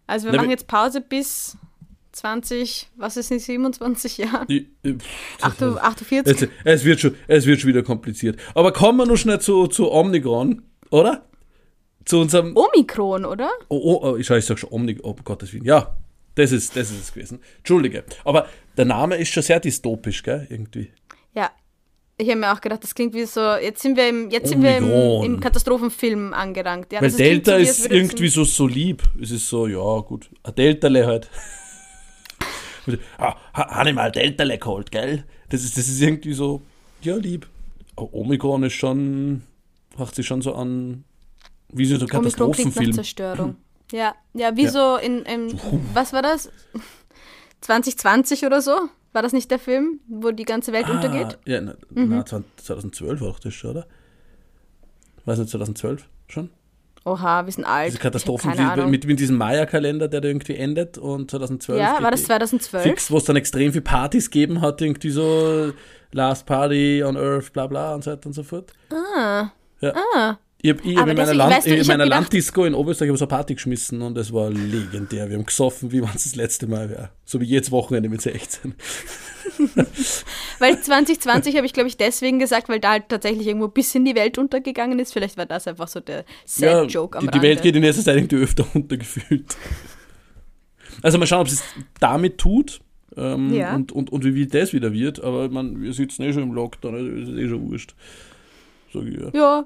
Also wir Na, machen jetzt Pause bis 20, was ist in 27 Jahren? Die, äh, pff, 48? Es, es, wird schon, es wird schon wieder kompliziert. Aber kommen wir noch schnell zu, zu Omnicron, oder? Zu unserem. Omikron, oder? Oh, oh, oh ich, ich sag schon Omni, oh Gottes Willen. Ja, das ist, das ist es gewesen. Entschuldige. Aber der Name ist schon sehr dystopisch, gell? Irgendwie. Ja. Ich habe mir auch gedacht, das klingt wie so, jetzt sind wir im, jetzt sind wir im, im Katastrophenfilm angelangt. Ja, Weil Delta so, ist irgendwie so, so lieb. Es ist so, ja, gut. Ein Deltale halt. ah, ha- habe ich mal Deltale geholt, gell? Das ist, das ist irgendwie so, ja, lieb. Aber Omikron ist schon, macht sich schon so an, wie so ein Omikron klingt nach Katastrophenfilm. Zerstörung. Ja, ja, wie Ja. so in, in was war das? 2020 oder so? War das nicht der Film, wo die ganze Welt untergeht? Ah, ja, na, Mhm. na, 2012 war doch das schon, oder? Weiß nicht, 2012 schon? Oha, wir sind alt. Diese Katastrophen Ahnung. mit, mit diesem Maya-Kalender, der da irgendwie endet und 2012. ja, war das die- 2012? Fix, wo es dann extrem viel Partys gegeben hat, irgendwie so Last Party on Earth, bla bla und so weiter und so fort. Ah. Ja. Ah. Ich habe hab in meiner, Land, du, in meiner gedacht- Landdisco in Oberösterreich so eine Party geschmissen und es war legendär. Wir haben gesoffen, wie wenn es das letzte Mal wäre. So wie jedes Wochenende mit 16. Weil 2020 habe ich, glaube ich, deswegen gesagt, weil da halt tatsächlich irgendwo bis in die Welt untergegangen ist. Vielleicht war das einfach so der Sad-Joke am die, die. Welt geht in letzter Zeit irgendwie öfter untergefühlt. Also mal schauen, ob es damit tut ähm, Ja. und, und, und wie wie das wieder wird. Aber man, wir sitzen eh schon im Lockdown, also ist eh schon wurscht. Sag ich ja. Ja,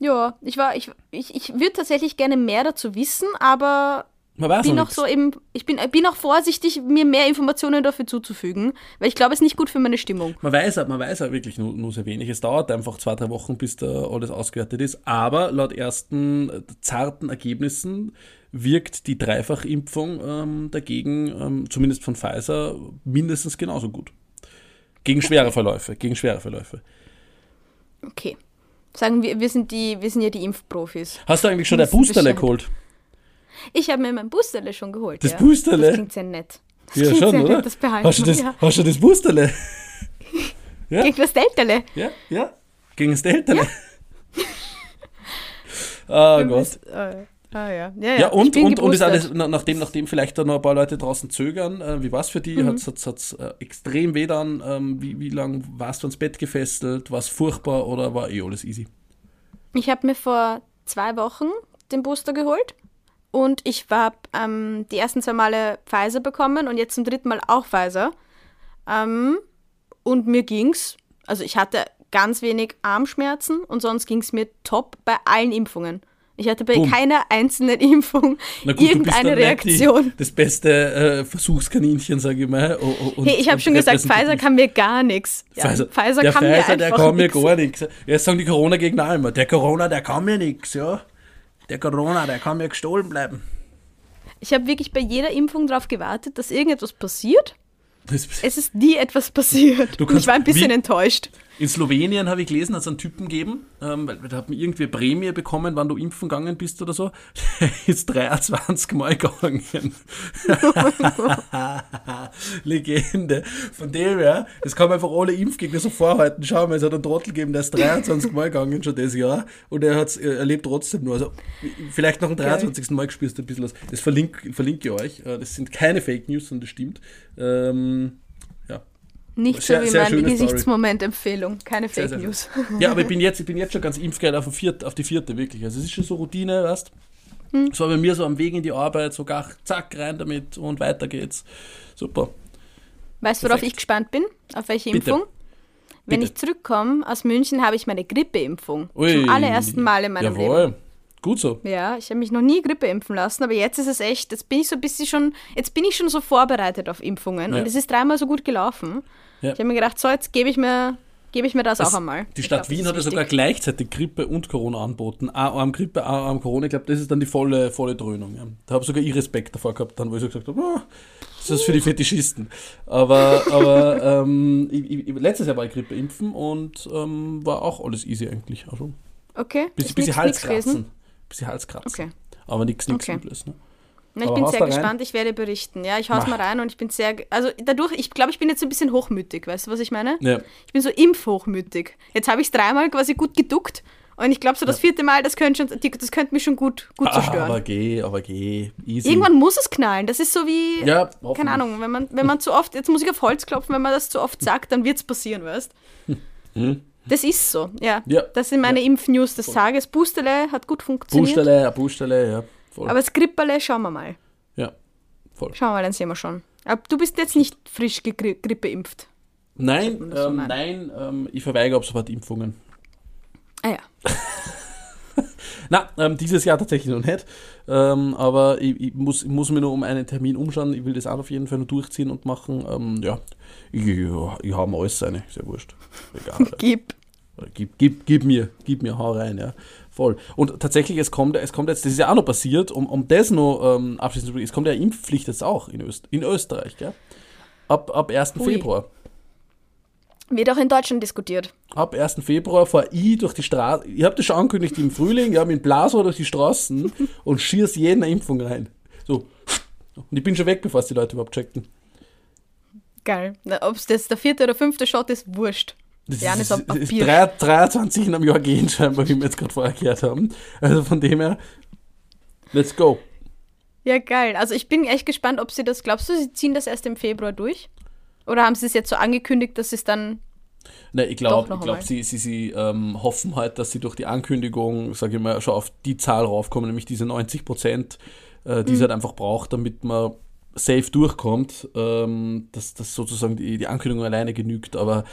ja. Ich war, ich, ich, ich würde tatsächlich gerne mehr dazu wissen, aber bin noch nichts. so eben, ich bin, bin auch vorsichtig, mir mehr Informationen dafür zuzufügen, weil ich glaube, es ist nicht gut für meine Stimmung. Man weiß, man weiß auch wirklich nur, nur sehr wenig. Es dauert einfach zwei, drei Wochen, bis da alles ausgewertet ist. Aber laut ersten zarten Ergebnissen wirkt die Dreifachimpfung ähm, dagegen, ähm, zumindest von Pfizer, mindestens genauso gut. Gegen schwere Verläufe, gegen schwere Verläufe. Okay. Sagen wir, wir sind die, wir sind ja die Impfprofis. Hast du eigentlich schon der Muss Boosterle geholt? Ich habe mir mein Boosterle schon geholt. Das ja. Boosterle? Das klingt sehr nett. Das Ja, schon, sehr oder? nett, das behalten Hast du das, ja. hast du das Boosterle? Ja? Gegen das Deltale. Ja, ja. Gegen das Deltale. Ah Gott. Äh, ah, ja. Ja, ja. Ja, und, und, und ist alles, na- nachdem, nachdem vielleicht da noch ein paar Leute draußen zögern, äh, wie war es für die? Mhm. Hat es äh, extrem weh dann? Ähm, wie, wie lange warst du ans Bett gefesselt? War es furchtbar oder war eh alles easy? Ich habe mir vor zwei Wochen den Booster geholt und ich habe ähm, die ersten zwei Male Pfizer bekommen und jetzt zum dritten Mal auch Pfizer. Ähm, und mir ging's, also ich hatte ganz wenig Armschmerzen und sonst ging es mir top bei allen Impfungen. Ich hatte bei Boom. keiner einzelnen Impfung gut, irgendeine Reaktion. Das beste äh, Versuchskaninchen, sage ich mal. Und, hey, ich habe schon gesagt, Pfizer kann mir gar nichts. Ja, Pfizer, Pfizer der kann Pfizer, mir der kann mir gar nichts. Jetzt sagen die Corona-Gegner immer, der Corona, der kann mir nichts, ja. Der Corona, der kann mir gestohlen bleiben. Ich habe wirklich bei jeder Impfung darauf gewartet, dass irgendetwas passiert. Es ist nie etwas passiert. ich war ein bisschen enttäuscht. In Slowenien habe ich gelesen, hat es einen Typen gegeben, ähm, weil da hat man irgendwie Prämie bekommen, wann du impfen gegangen bist oder so. Der ist 23 Mal gegangen. Legende. Von dem her, das kann man einfach alle Impfgegner so vorhalten. Schau mal, es hat einen Trottel gegeben, der ist 23 Mal gegangen schon das Jahr und er, hat's, er lebt trotzdem nur. Also vielleicht noch ein 23. Geil. Mal gespielt ein bisschen was. Das verlinke, verlinke ich euch. Äh, das sind keine Fake News, sondern das stimmt. Ähm, nicht sehr, so wie meine Gesichtsmoment-Empfehlung, keine Fake sehr, sehr News. Ja, aber ich bin, jetzt, ich bin jetzt schon ganz impfgeil auf, vierte, auf die vierte, wirklich. Also es ist schon so Routine, weißt hm. Es war bei mir so am Weg in die Arbeit, so gar zack, rein damit und weiter geht's. Super. Weißt du, worauf ich gespannt bin? Auf welche Bitte. Impfung? Wenn Bitte. ich zurückkomme aus München, habe ich meine Grippeimpfung. Ui. Zum allerersten Mal in meinem Jawohl. Leben. Gut so. Ja, ich habe mich noch nie Grippe impfen lassen, aber jetzt ist es echt, jetzt bin ich so ein bisschen schon, jetzt bin ich schon so vorbereitet auf Impfungen ja. und es ist dreimal so gut gelaufen. Ja. Ich habe mir gedacht, so, jetzt gebe ich mir gebe ich mir das, das, auch einmal. Die Stadt glaub, Wien hat ja sogar gleichzeitig Grippe und Corona anboten. Am Grippe, am Corona, ich glaube, das ist dann die volle, volle Dröhnung. Ja. Da habe ich sogar ich Respekt davor gehabt, dann, wo ich so gesagt habe, oh, das ist für die Fetischisten. Aber, aber ähm, ich, ich, letztes Jahr war ich Grippe impfen und ähm, war auch alles easy eigentlich. Also, okay. Bisschen, bisschen Halskratzen. Bisschen Halskratzen. Okay. Aber nichts okay. Übles. Ne? Na, ich bin sehr gespannt, ich werde berichten. Ja, ich hau's mal rein und ich bin sehr, also dadurch, ich glaube, ich bin jetzt ein bisschen hochmütig, weißt du, was ich meine? Ja. Ich bin so impfhochmütig. Jetzt habe ich es dreimal quasi gut geduckt und ich glaube, so das vierte Mal, das könnte, schon, das könnte mich schon gut, gut zerstören. Aber geh, aber geh, easy. Irgendwann muss es knallen. Das ist so wie, ja, keine Ahnung, wenn man, wenn man zu oft, jetzt muss ich auf Holz klopfen, wenn man das zu oft sagt, dann wird es passieren, weißt hm. Das ist so, ja. ja. Das sind meine ja. Impfnews des Tages. Boosterle hat gut funktioniert. Boosterle, Boosterle, ja. Voll. Aber das Gripperle schauen wir mal. Ja, voll. Schauen wir mal, dann sehen wir schon. Aber du bist jetzt nicht frisch grippeimpft. Nein, so ähm, nein, ähm, ich verweigere ab sofort Impfungen. Ah ja. Na, ähm, dieses Jahr tatsächlich noch nicht. Ähm, aber ich, ich, muss, ich muss mir nur um einen Termin umschauen. Ich will das auch auf jeden Fall noch durchziehen und machen. Ähm, ja, ich, ich, habe alles seine. Ist ja wurscht. Egal. Gib. Gib, gib, gib mir, gib mir, hau rein, ja. Voll. Und tatsächlich, es kommt, es kommt jetzt, das ist ja auch noch passiert, um, um das noch ähm, abschließend zu es kommt ja Impfpflicht jetzt auch in, Öst, in Österreich, gell? Ab, ab 1. Ui. Februar. Wird auch in Deutschland diskutiert. Ab 1. Februar fahre ich durch die Straße. Ich habe das schon angekündigt im Frühling, ja, mit Blaser durch die Straßen und schieße jeden Impfung rein. So. Und ich bin schon weg, bevor es die Leute überhaupt checken. Geil. Ob es jetzt der vierte oder fünfte Shot ist, wurscht. Das ja, ist, ist, ist 23 in einem Jahr gehen scheinbar, wie wir jetzt gerade vorher gehört haben. Also von dem her, let's go. Ja, geil. Also ich bin echt gespannt, ob sie das, glaubst du, sie ziehen das erst im Februar durch? Oder haben sie es jetzt so angekündigt, dass es dann Ne, ich glaube, glaub, sie, sie, sie ähm, hoffen halt, dass sie durch die Ankündigung, sage ich mal, schon auf die Zahl raufkommen, nämlich diese 90 Prozent, äh, die mhm. es halt einfach braucht, damit man safe durchkommt, ähm, dass das sozusagen die, die Ankündigung alleine genügt. Aber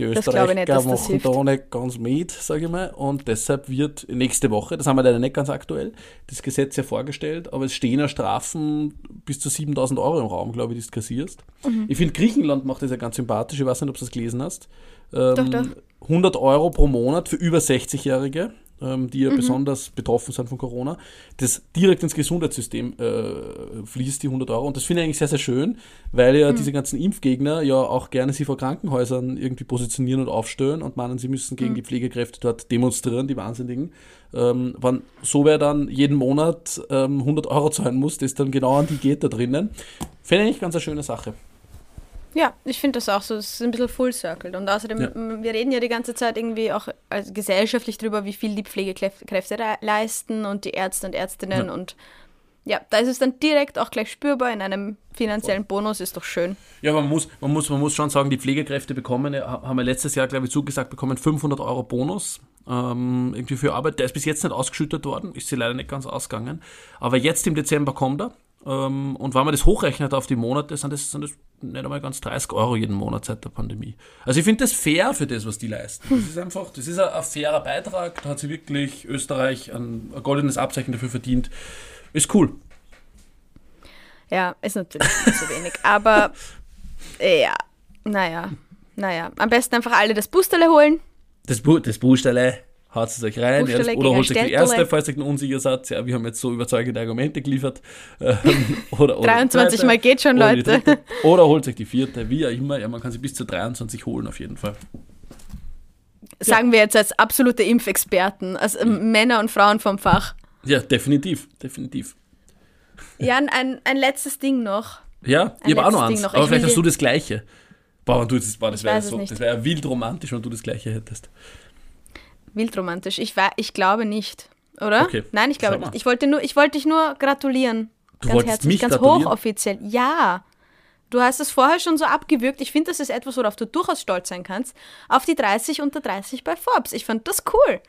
die Österreicher machen da nicht ganz mit, sage ich mal. Und deshalb wird nächste Woche, das haben wir leider nicht ganz aktuell, das Gesetz ja vorgestellt, aber es stehen ja Strafen bis zu 7000 Euro im Raum, glaube ich, die du kassierst. Mhm. Ich finde, Griechenland macht das ja ganz sympathisch. Ich weiß nicht, ob du das gelesen hast. Ähm, doch, doch. 100 Euro pro Monat für über 60-Jährige ähm, die ja mhm. besonders betroffen sind von Corona, das direkt ins Gesundheitssystem äh, fließt, die 100 Euro. Und das finde ich eigentlich sehr, sehr schön, weil ja mhm. diese ganzen Impfgegner ja auch gerne sie vor Krankenhäusern irgendwie positionieren und aufstellen und meinen, sie müssen gegen mhm. die Pflegekräfte dort demonstrieren, die Wahnsinnigen. Ähm, wenn so wer dann jeden Monat ähm, 100 Euro zahlen muss, das dann genau an die geht da drinnen, finde ich eigentlich ganz eine schöne Sache. Ja, ich finde das auch so. Es ist ein bisschen full circled. Und außerdem, ja. wir reden ja die ganze Zeit irgendwie auch also gesellschaftlich darüber, wie viel die Pflegekräfte leisten und die Ärzte und Ärztinnen. Ja. Und ja, da ist es dann direkt auch gleich spürbar in einem finanziellen Bonus, ist doch schön. Ja, man muss, man muss, man muss schon sagen, die Pflegekräfte bekommen, haben wir letztes Jahr, glaube ich, zugesagt bekommen, 500 Euro Bonus ähm, irgendwie für Arbeit. Der ist bis jetzt nicht ausgeschüttet worden, ist sie leider nicht ganz ausgegangen. Aber jetzt im Dezember kommt er. Ähm, und wenn man das hochrechnet auf die Monate, sind das, sind das nicht einmal ganz 30 Euro jeden Monat seit der Pandemie. Also ich finde das fair für das, was die leisten. Das ist einfach, das ist ein, ein fairer Beitrag. Da hat sie wirklich Österreich ein, ein goldenes Abzeichen dafür verdient. Ist cool. Ja, ist natürlich nicht so wenig. Aber ja, naja, naja. Am besten einfach alle das Boosterle holen. Das, Bu das Boosterle haut es euch rein erst, oder holt euch die erste, falls ihr unsicher seid. Ja, wir haben jetzt so überzeugende Argumente geliefert. Ähm, oder, oder 23 die Mal geht schon, oder Leute. dritte. Oder holt euch die vierte, wie auch immer. Ja, man kann sie bis zu 23 holen auf jeden Fall. Sagen wir jetzt als absolute Impfexperten, als ähm, Männer und Frauen vom Fach. Ja, definitiv, definitiv. Jan, ein, ein letztes Ding noch. Ja, Ein ich habe auch noch eins. noch. Aber Ich vielleicht hast du das Gleiche. Boah, du, das, boah, das wäre so, wäre ja wild romantisch, wenn du das Gleiche hättest. Wildromantisch. Ich, ich glaube nicht, oder? Okay, Nein, ich glaube nicht. Ich wollte, nur, ich wollte dich nur gratulieren. Du ganz herzlich, ganz hochoffiziell. Ja. Du hast es vorher schon so abgewürgt. Ich finde, das ist etwas, worauf du durchaus stolz sein kannst. Auf die 30 unter 30 bei Forbes. Ich fand das cool.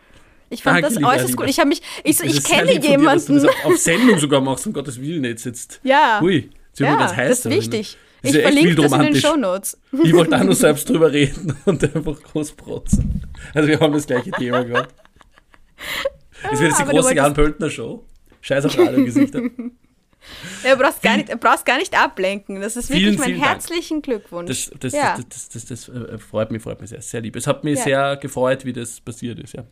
Ich fand Danke, das äußerst cool. Ich habe mich, ich, so, ich kenne von dir, dass du jemanden. das auf, auf Sendung sogar machst, um Gottes Willen jetzt. jetzt. Ja. Hui, jetzt Ja, ganz heiß. das ist wichtig. Das Ich ja verlinke das in den. Shownotes. Ich wollte auch nur selbst drüber reden und einfach groß protzen. Also wir haben das gleiche Thema gehabt. Es wird jetzt die aber große Jan Pöltner Show. Scheiß auf Radiogesichter. Ja, du brauchst gar nicht, brauchst gar nicht ablenken. Das ist wirklich Vielen, mein vielen Dank. herzlichen Glückwunsch. Das, das, ja. das, das, äh, freut mich, freut mich sehr, sehr lieb. Es hat mich Ja. sehr gefreut, wie das passiert ist, ja.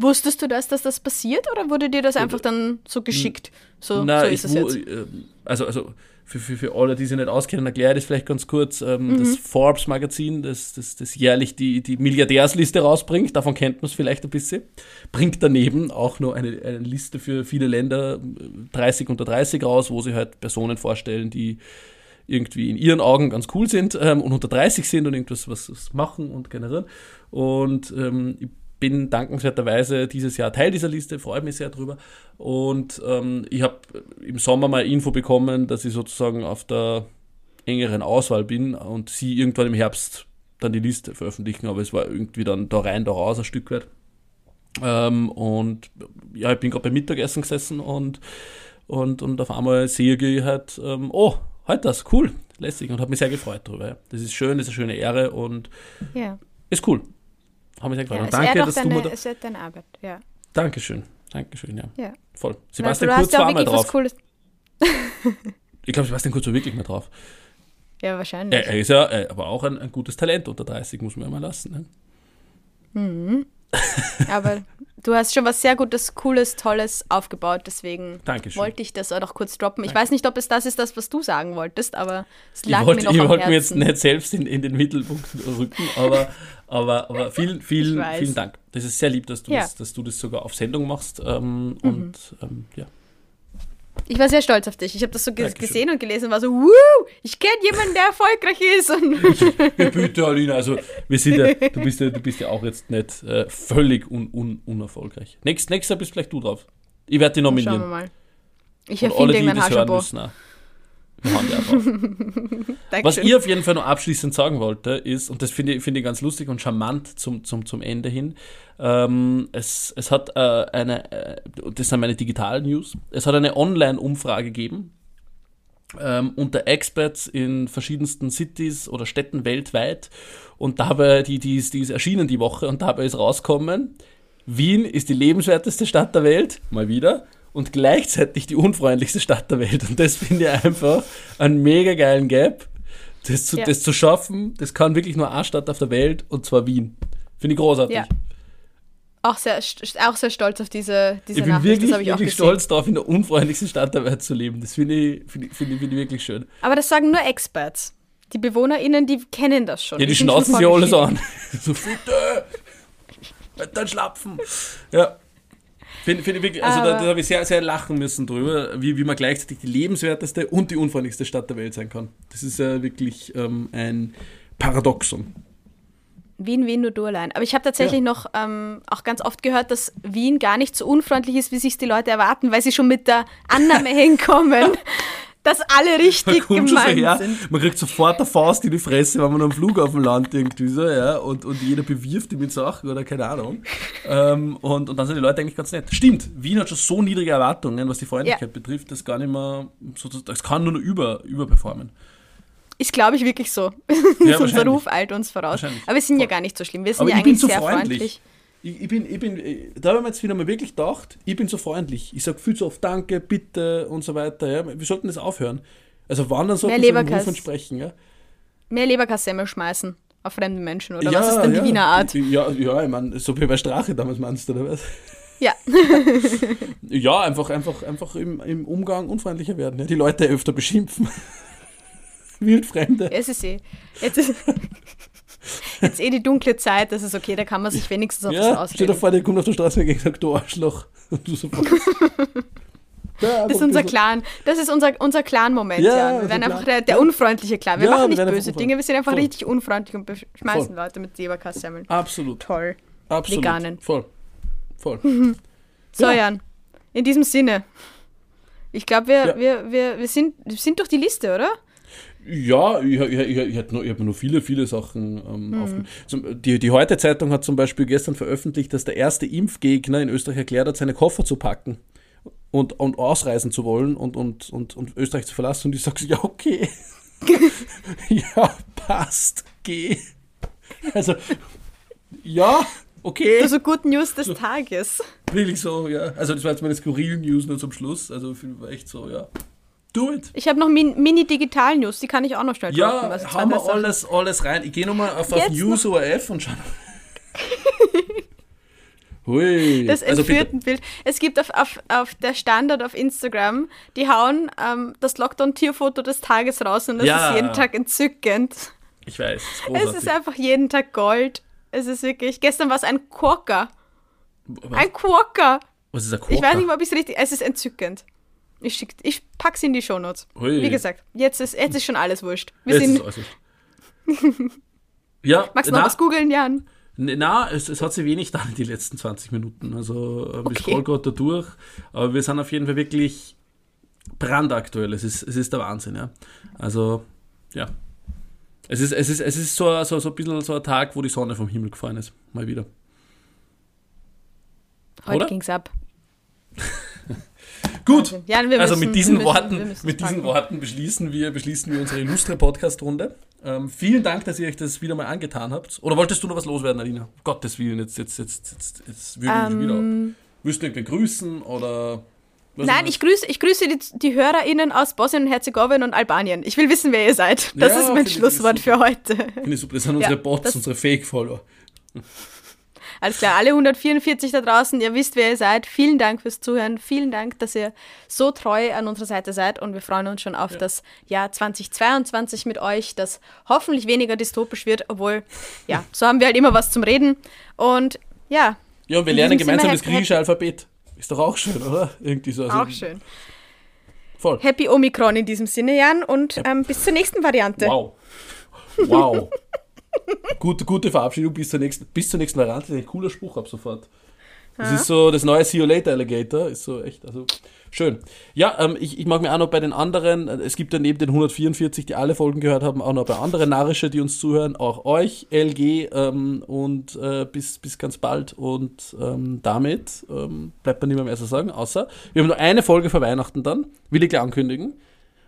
Wusstest du das, dass das passiert oder wurde dir das einfach dann so geschickt? So, Na, so ich, ist es jetzt. äh, also, also für, für, für alle, die sich nicht auskennen, erkläre ich das vielleicht ganz kurz. Ähm, Mhm. Das Forbes-Magazin, das, das, das jährlich die, die Milliardärsliste rausbringt, davon kennt man es vielleicht ein bisschen, bringt daneben auch noch eine, eine Liste für viele Länder, äh, 30 unter 30 raus, wo sie halt Personen vorstellen, die irgendwie in ihren Augen ganz cool sind ähm, und unter 30 sind und irgendwas was, was machen und generieren. Und ähm, ich bin dankenswerterweise dieses Jahr Teil dieser Liste, freue mich sehr drüber. Und ähm, ich habe im Sommer mal Info bekommen, dass ich sozusagen auf der engeren Auswahl bin und sie irgendwann im Herbst dann die Liste veröffentlichen, aber es war irgendwie dann da rein, da raus ein Stück weit. Ähm, und ja, ich bin gerade beim Mittagessen gesessen und, und, und auf einmal sehe ich halt, ähm, oh, halt das, cool, lässig und habe mich sehr gefreut darüber. Das ist schön, das ist eine schöne Ehre und Ja. ist cool. Habe mich sehr gefreut. ja es danke, dass du mir deine, da, es ehrt deine Arbeit, ja. Dankeschön. Dankeschön, ja. ja. Voll. Sebastian Kurz ja war mal drauf. Cooles. Ich glaube, Sebastian Kurz war wirklich mal drauf. Ja, wahrscheinlich. Er, er ist ja äh, aber auch ein, ein gutes Talent unter 30, muss man ja mal lassen. Ne? Aber du hast schon was sehr Gutes, Cooles, Tolles aufgebaut, deswegen Dankeschön. wollte ich das auch noch kurz droppen. Ich weiß nicht, ob es das ist, das, was du sagen wolltest, aber es Ich lag wollte mir noch ich wollte mir jetzt nicht selbst in, in den Mittelpunkt rücken, aber, aber, aber vielen, Ich vielen, vielen Dank. Das ist sehr lieb, dass du, Ja. das, dass du das sogar auf Sendung machst. Ähm, Und ähm, ja. Ich war sehr stolz auf dich. Ich habe das so Dankeschön. gesehen und gelesen und war so, wuh, ich kenne jemanden, der erfolgreich ist. Ja, bitte, Alina, also wir sind ja, du bist ja, du bist ja auch jetzt nicht äh, völlig un, un, unerfolgreich. Nächst, nächster bist vielleicht du drauf. Ich werde dich Schauen wir nominieren. mal. Ich erfinde irgendein das hören Haarschabo. müssen, auch. Wir hauen die einfach. Auf. Was ich auf jeden Fall noch abschließend sagen wollte, ist, und das finde ich, finde ich ganz lustig und charmant zum, zum, zum Ende hin, ähm, es, es hat äh, eine, äh, das sind meine digitalen News, es hat eine Online-Umfrage gegeben ähm, unter Experts in verschiedensten Cities oder Städten weltweit. Und dabei, die, die, ist, die ist erschienen die Woche und dabei ist rauskommen, Wien ist die lebenswerteste Stadt der Welt, mal wieder, und gleichzeitig die unfreundlichste Stadt der Welt. Und das finde ich einfach einen mega geilen Gap. Das zu, Ja. das zu schaffen, das kann wirklich nur eine Stadt auf der Welt, und zwar Wien. Finde ich großartig. Ja. Auch sehr, auch sehr stolz auf diese, diese Ich bin Nachricht. wirklich, das ich wirklich stolz darauf, in der unfreundlichsten Stadt der Welt zu leben. Das finde ich, finde ich, finde ich, finde ich wirklich schön. Aber das sagen nur Experts. Die BewohnerInnen, die kennen das schon. Ja, die schon schnauzen sich alle so vorgeschrieben. an. so, bitte! Halt dein Schlapfen! Ja. Find ich wirklich, also da, da habe ich sehr, sehr lachen müssen drüber, wie, wie man gleichzeitig die lebenswerteste und die unfreundlichste Stadt der Welt sein kann. Das ist ja wirklich ähm, ein Paradoxon. Wien, Wien, nur du allein. Aber ich habe tatsächlich noch ähm, auch ganz oft gehört, dass Wien gar nicht so unfreundlich ist, wie sich die Leute erwarten, weil sie schon mit der Annahme hinkommen, dass alle richtig kommt schon so gemein her, sind. man kriegt sofort eine Faust in die Fresse, wenn man am Flughafen landet irgendwie so, ja, und, und jeder bewirft ihn mit Sachen oder keine Ahnung. ähm, und, und dann sind die Leute eigentlich ganz nett. Stimmt, Wien hat schon so niedrige Erwartungen, was die Freundlichkeit betrifft, das gar nicht mehr, das kann nur noch über, überperformen. Ist, glaube ich, wirklich so. Ja, Unser. Ruf eilt uns voraus. Aber wir sind ja Voll. gar nicht so schlimm. Wir sind Aber ja eigentlich sehr freundlich. freundlich. Ich, ich bin, ich bin, äh, da haben wir jetzt wieder mal wirklich gedacht, ich bin so freundlich. Ich sage viel zu oft Danke, bitte und so weiter. Ja. Wir sollten das aufhören. Also wandern sollten Mehr wir Leberkäse. Ruf sprechen. Ja. Mehr Leberkassemmel schmeißen auf fremde Menschen, oder ja, was ist denn ja. die Wiener Art? Ja, ja, ich meine, so wie bei Strache damals meinst du, oder was? Ja, Ja, einfach, einfach, einfach im, im Umgang unfreundlicher werden. Ja. Die Leute öfter beschimpfen. Wildfremde. es ist eh. Jetzt ist, jetzt eh die dunkle Zeit, das ist okay, da kann man sich wenigstens auf Ja, das stell dir ausreden. vor, der kommt auf der Straße und sagt, du Arschloch. Und du sofort. Ja, Das ist unser Clan. Das ist unser, unser Clan-Moment, Ja, ja. Wir werden einfach der, der unfreundliche Clan. Wir machen nicht böse Dinge, wir sind einfach Voll. richtig unfreundlich und beschmeißen Voll. Leute mit Leberkassemmeln. Absolut. Toll. Absolut. Veganen. Voll. Voll. So, Ja. Jan, in diesem Sinne. Ich glaube, wir, wir, wir, wir, sind, wir sind durch die Liste, oder? Ja, ich, ich, ich, ich, ich habe noch viele, viele Sachen ähm, Mhm. aufge- zum, die, die Heute-Zeitung hat zum Beispiel gestern veröffentlicht, dass der erste Impfgegner in Österreich erklärt hat, seine Koffer zu packen und, und ausreisen zu wollen und, und, und, und Österreich zu verlassen. Und ich sage, ja, okay. ja, passt, geh. Also, ja, okay. Also Good News des Tages. Wirklich so, ja. Also, das war jetzt meine skurrilen News nur zum Schluss. Also, war echt so, ja. Do it. Ich habe noch Min Mini-Digital-News, die kann ich auch noch schnell Ja. Also haben drei wir Sachen. alles, alles rein. Ich gehe nochmal auf, auf News ORF und schau. Hui. Das also bitte. entführten Bild. Es gibt auf, auf, auf der Standard auf Instagram, die hauen ähm, das Lockdown-Tierfoto des Tages raus und das Ja. ist jeden Tag entzückend. Ich weiß, es ist Es großartig. ist einfach jeden Tag Gold. Es ist wirklich. Gestern war es ein Quokka. Ein Quokka. was ist ein Ich weiß Quokka? nicht ob ich es richtig. Es ist entzückend. Ich, schick, ich pack's in die Shownotes. Hui. Wie gesagt, jetzt ist, jetzt ist schon alles wurscht. Wir Jetzt sind, ja, magst du noch na, was googeln, Jan? na es, es hat sich wenig da in die letzten 20 Minuten. Also, äh, ich Okay. scroll gerade da durch. Aber wir sind auf jeden Fall wirklich brandaktuell. Es ist, es ist der Wahnsinn, ja. Also, ja. Es ist, es ist, es ist so, so, so ein bisschen so ein Tag, wo die Sonne vom Himmel gefallen ist. Mal wieder. Heute Oder? ging's ab. Gut. Ja, also müssen- mit diesen müssen- Worten, mit es diesen. Worten beschließen wir, beschließen wir unsere illustre Podcast-Runde. Ähm, vielen Dank, dass ihr euch das wieder mal angetan habt. Oder wolltest du noch was loswerden, Alina? Um Gottes Willen, jetzt, jetzt, jetzt, jetzt, jetzt würden wir schon wieder ab. Willst du irgendwen grüßen oder? Ähm, Nein, ich grüße, ich grüße die, die HörerInnen aus Bosnien und Herzegowina und Albanien. Ich will wissen, wer ihr seid. Das Ja, ist mein ich Schlusswort für heute. Finde ich super. Das sind unsere Ja, Bots, unsere Fake-Follower. Alles klar, alle 144 da draußen, ihr wisst, wer ihr seid. Vielen Dank fürs Zuhören. Vielen Dank, dass ihr so treu an unserer Seite seid. Und wir freuen uns schon auf das Jahr 2022 mit euch, das hoffentlich weniger dystopisch wird, obwohl, ja, so haben wir halt immer was zum Reden. Und ja, Ja, und wir lernen gemeinsam das griechische Alphabet. Ist doch auch schön, oder? Irgendwie so. Also, auch schön. Voll. Happy Omikron in diesem Sinne, Jan. Und ähm, bis zur nächsten Variante. Wow. Wow. gute, gute Verabschiedung bis zur nächsten, bis zur nächsten Variante. Ein cooler Spruch ab sofort. Das ist so das neue See You Later Alligator. Ist so echt, also schön. Ja, ähm, ich, ich mag mir auch noch bei den anderen, äh, es gibt ja neben den 144, die alle Folgen gehört haben, auch noch bei anderen Narische, die uns zuhören, auch euch, LG ähm, und äh, bis, bis ganz bald. Und ähm, damit ähm, bleibt nicht mehr, mehr zu sagen, außer wir haben nur eine Folge vor Weihnachten dann, will ich gleich ankündigen.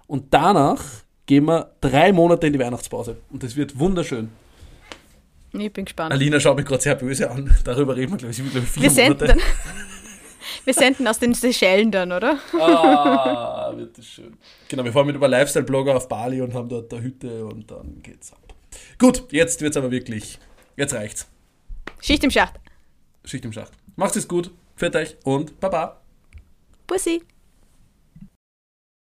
Und danach gehen wir drei Monate in die Weihnachtspause. Und das wird wunderschön. Ich bin gespannt. Alina schaut mich gerade sehr böse an. Darüber reden wir, glaube ich, glaube ich vier Wir senden, Monate. dann, wir senden aus den Seychellen dann, oder? Ah, wird das schön. Genau, wir fahren mit über Lifestyle-Blogger auf Bali und haben dort eine Hütte und dann geht's ab. Gut, jetzt wird's aber wirklich. Jetzt reicht's. Schicht im Schacht. Schicht im Schacht. Macht's es gut. Für euch und Baba. Pussy.